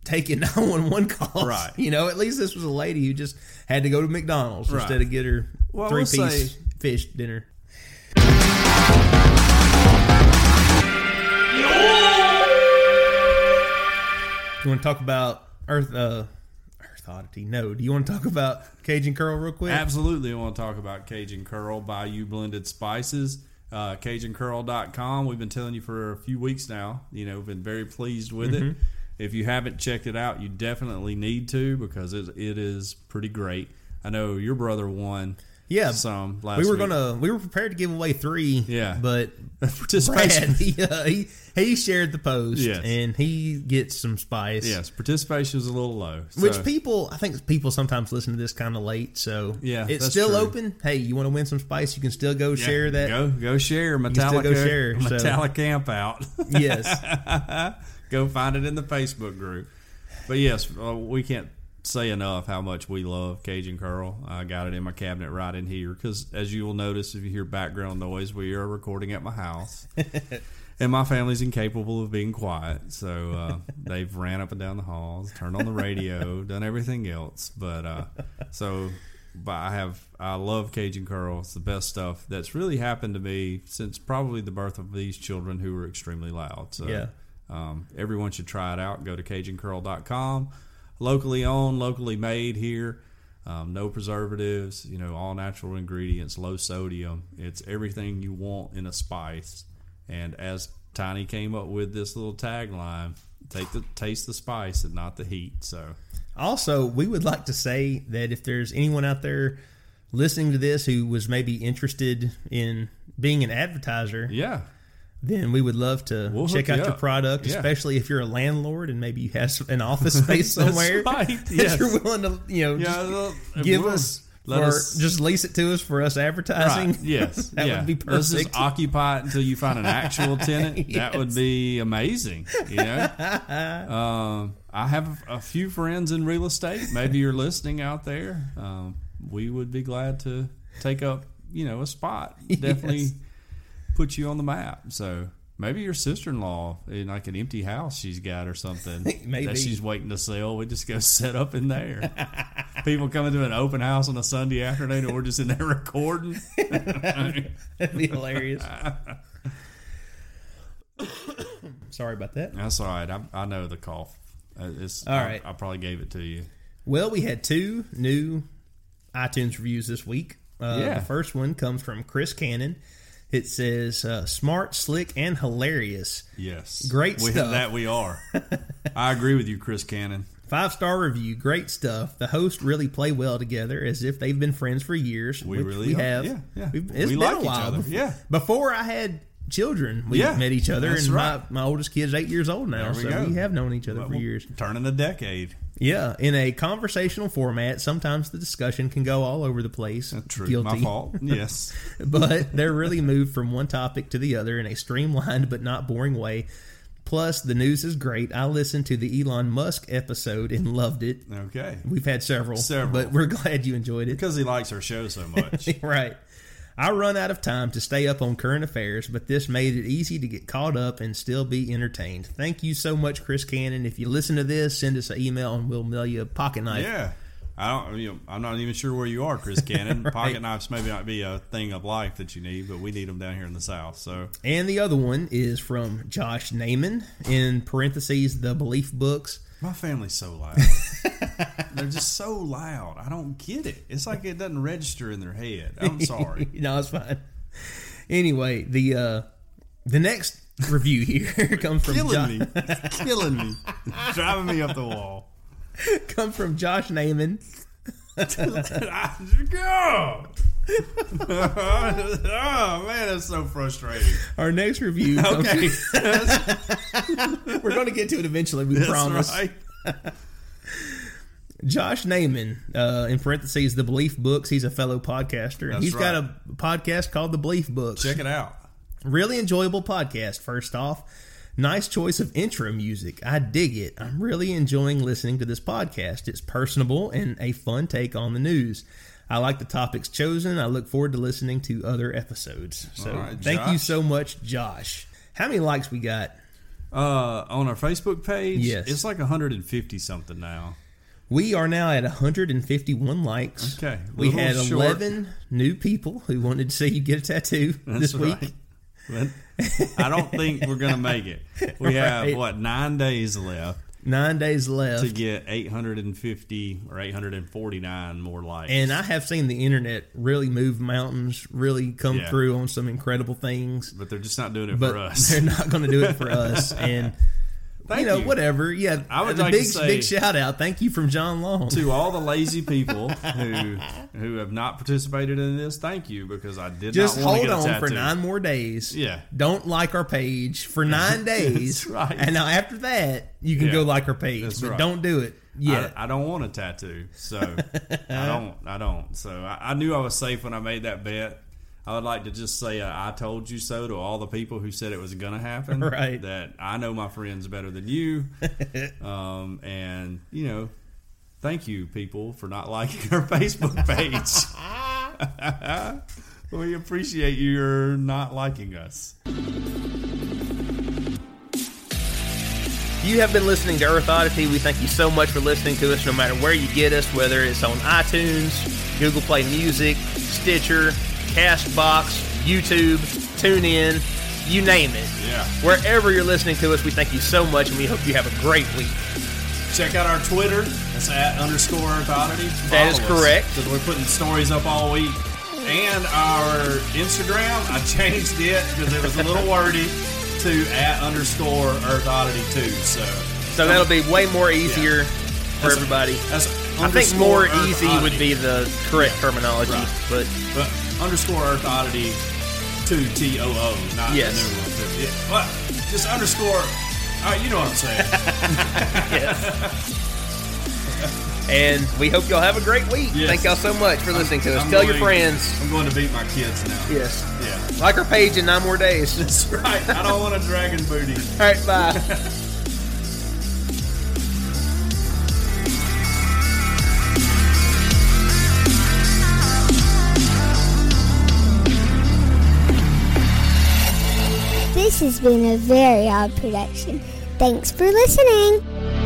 taking <laughs> 911 calls. Right. You know, at least this was a lady who just had to go to McDonald's Right. instead of get her Well, three piece say- fish dinner. Do you want to talk about Earth uh, Earth Oddity? No. Do you want to talk about Cajun Curl real quick? Absolutely. I want to talk about Cajun Curl by You Blended Spices. Uh, CajunCurl.com. We've been telling you for a few weeks now. You know, been very pleased with it. Mm-hmm. If you haven't checked it out, you definitely need to because it, it is pretty great. I know your brother won Yeah. some last we were week. gonna we were prepared to give away three. Yeah. But <laughs> Participation. Brad, he, uh, <laughs> he he shared the post Yes. and he gets some spice. Yes, participation is a little low. Which people, I think people sometimes listen to this kind of late, so Yeah, it's still true. open. Hey, you want to win some spice? You can still go Yeah, share that. Go go share Metallica. go share, so- Metallica camp out. Yes, <laughs> go find it in the Facebook group. But yes, uh, we can't say enough how much we love Cajun Curl. I got it in my cabinet right in here because, as you will notice, if you hear background noise, we are recording at my house. <laughs> and my family's incapable of being quiet, so uh, they've ran up and down the halls, turned on the radio, <laughs> done everything else. But uh, so, but I have I love Cajun Curl. It's the best stuff that's really happened to me since probably the birth of these children who were extremely loud. So Yeah. um, everyone should try it out. Go to CajunCurl.com. Locally owned, locally made here. Um, no preservatives, you know, all natural ingredients, low sodium. It's everything you want in a spice. And as Tiny came up with this little tagline, take the taste the spice and not the heat. So Also, we would like to say that if there's anyone out there listening to this who was maybe interested in being an advertiser, yeah, then we would love to We'll check out you your product, Yeah. especially if you're a landlord and maybe you have an <laughs> office space somewhere right, <laughs> that yes. you're willing to, you know, yeah. just give us, let us just lease it to us for us advertising. Right. Yes, <laughs> that yeah. would be perfect. Let's just occupy it until you find an actual tenant. That would be amazing. You know, um, I have a few friends in real estate. Maybe you're listening out there. Um, we would be glad to take up, you know, a spot. Definitely Yes. Put you on the map. So. Maybe your sister in law in like an empty house she's got or something <laughs> Maybe. that she's waiting to sell. We just go <laughs> set up in there. People coming to an open house on a Sunday afternoon, and we're just in there <laughs> recording. That'd be hilarious. <coughs> Sorry about that. That's all right. I, I know the cough. Uh, It's All I. I probably gave it to you. Well, we had two new iTunes reviews this week. Uh, Yeah. The first one comes from Chris Cannon. It says, uh, smart, slick, and hilarious. Yes, Great we, stuff. That we are. <laughs> I agree with you, Chris Cannon. Five star review, great stuff. The hosts really play well together as if they've been friends for years. We which really we are. have. Yeah, yeah. We've, We it's been like a each while. other. Before, Yeah. Before I had children, we Yeah, met each other, and right. my, my oldest kid's eight years old now, we so go. we have known each other Well, for years. Turning a decade. Yeah, in a conversational format, sometimes the discussion can go all over the place. True. Guilty. My fault. <laughs> Yes. but they're really moved from one topic to the other in a streamlined but not boring way. Plus, the news is great. I listened to the Elon Musk episode and loved it. Okay. We've had several, Several. but we're <laughs> glad you enjoyed it. Because he likes our show so much. <laughs> right. I run out of time to stay up on current affairs, but this made it easy to get caught up and still be entertained. Thank you so much, Chris Cannon. If you listen to this, send us an email and we'll mail you a pocket knife. yeah. I don't. You know, I'm not even sure where you are, Chris Cannon. Right. <laughs> Pocket knives maybe not be a thing of life that you need, but we need them down here in the South. So And the other one is from Josh Naiman, in parentheses, the belief books. My family's so loud. <laughs> They're just so loud. I don't get it. It's like it doesn't register in their head. I'm <laughs> sorry. no, it's fine. Anyway, the uh, the next review here <laughs> comes from Killing Jo- me. It's killing me. Driving me up the wall. comes from Josh Naiman. Go! Oh man, that's so frustrating. Our next review. Okay, <laughs> we're going to get to it eventually. We that's promise. right. <laughs> Josh Naiman, uh, in parentheses, the Belief Books. He's a fellow podcaster, and he's got a podcast called the Belief Books. Check it out. Really enjoyable podcast, first off. Nice choice of intro music. I dig it. I'm really enjoying listening to this podcast. It's personable and a fun take on the news. I like the topics chosen. I look forward to listening to other episodes. So right, thank you so much, Josh. How many likes we got? Uh, on our Facebook page, Yes. it's like 150 something now. We are now at 151 likes. Okay, We had short. 11 new people who wanted to see you get a tattoo That's this week. right. But I don't think we're gonna make it. We <laughs> have what nine days left Nine days left. to get 850 or 849 more likes. And I have seen the internet really move mountains, really come Yeah. through on some incredible things. but they're just not doing it But for us. they're not going to do it for <laughs> us. And Thank you know, you. whatever. Yeah, I would like to big say- big shout out. Thank you from John Long. to all the lazy <laughs> people who who have not participated in this, thank you because I did Just not want to hold on for nine more days. Yeah. Don't like our page for <laughs> nine days. That's right. And now after that, you can Yeah. go like our page. That's but right. don't do it Yeah, I, I don't want a tattoo, so I <laughs> don't. I don't. So I, I knew I was safe when I made that bet. I would like to just say uh, I told you so to all the people who said it was going to happen. <laughs> Right. That I know my friends better than you, <laughs> um, and you know, thank you people for not liking our <laughs> Facebook page. we appreciate your not liking us. You have been listening to Earth Oddity. We thank you so much for listening to us, no matter where you get us, whether it's on iTunes, Google Play Music, Stitcher, Castbox, YouTube, TuneIn, you name it. Yeah. Wherever you're listening to us, we thank you so much, and we hope you have a great week. Check out our Twitter. That's at underscore Earth Oddity. That is correct. Because we're putting stories up all week. And our Instagram, I changed it because it was a little wordy to at underscore Earth Oddity too. So, So that'll be way more easier for That's- everybody. that's I think more easy Oddity. would be the correct terminology, Right. but But underscore Earth Oddity two T O O, not Yes. the new one. Yeah, well, just underscore. All right, you know what I'm saying. <laughs> <laughs> yes. and we hope y'all have a great week. Yes. Thank y'all so much for listening to us. I'm Tell your friends. I'm going to beat my kids now. Yes. Yeah. Like our page in nine more days. <laughs> That's right. I don't want a dragon booty. All right, bye. This has been a very odd production. Thanks for listening.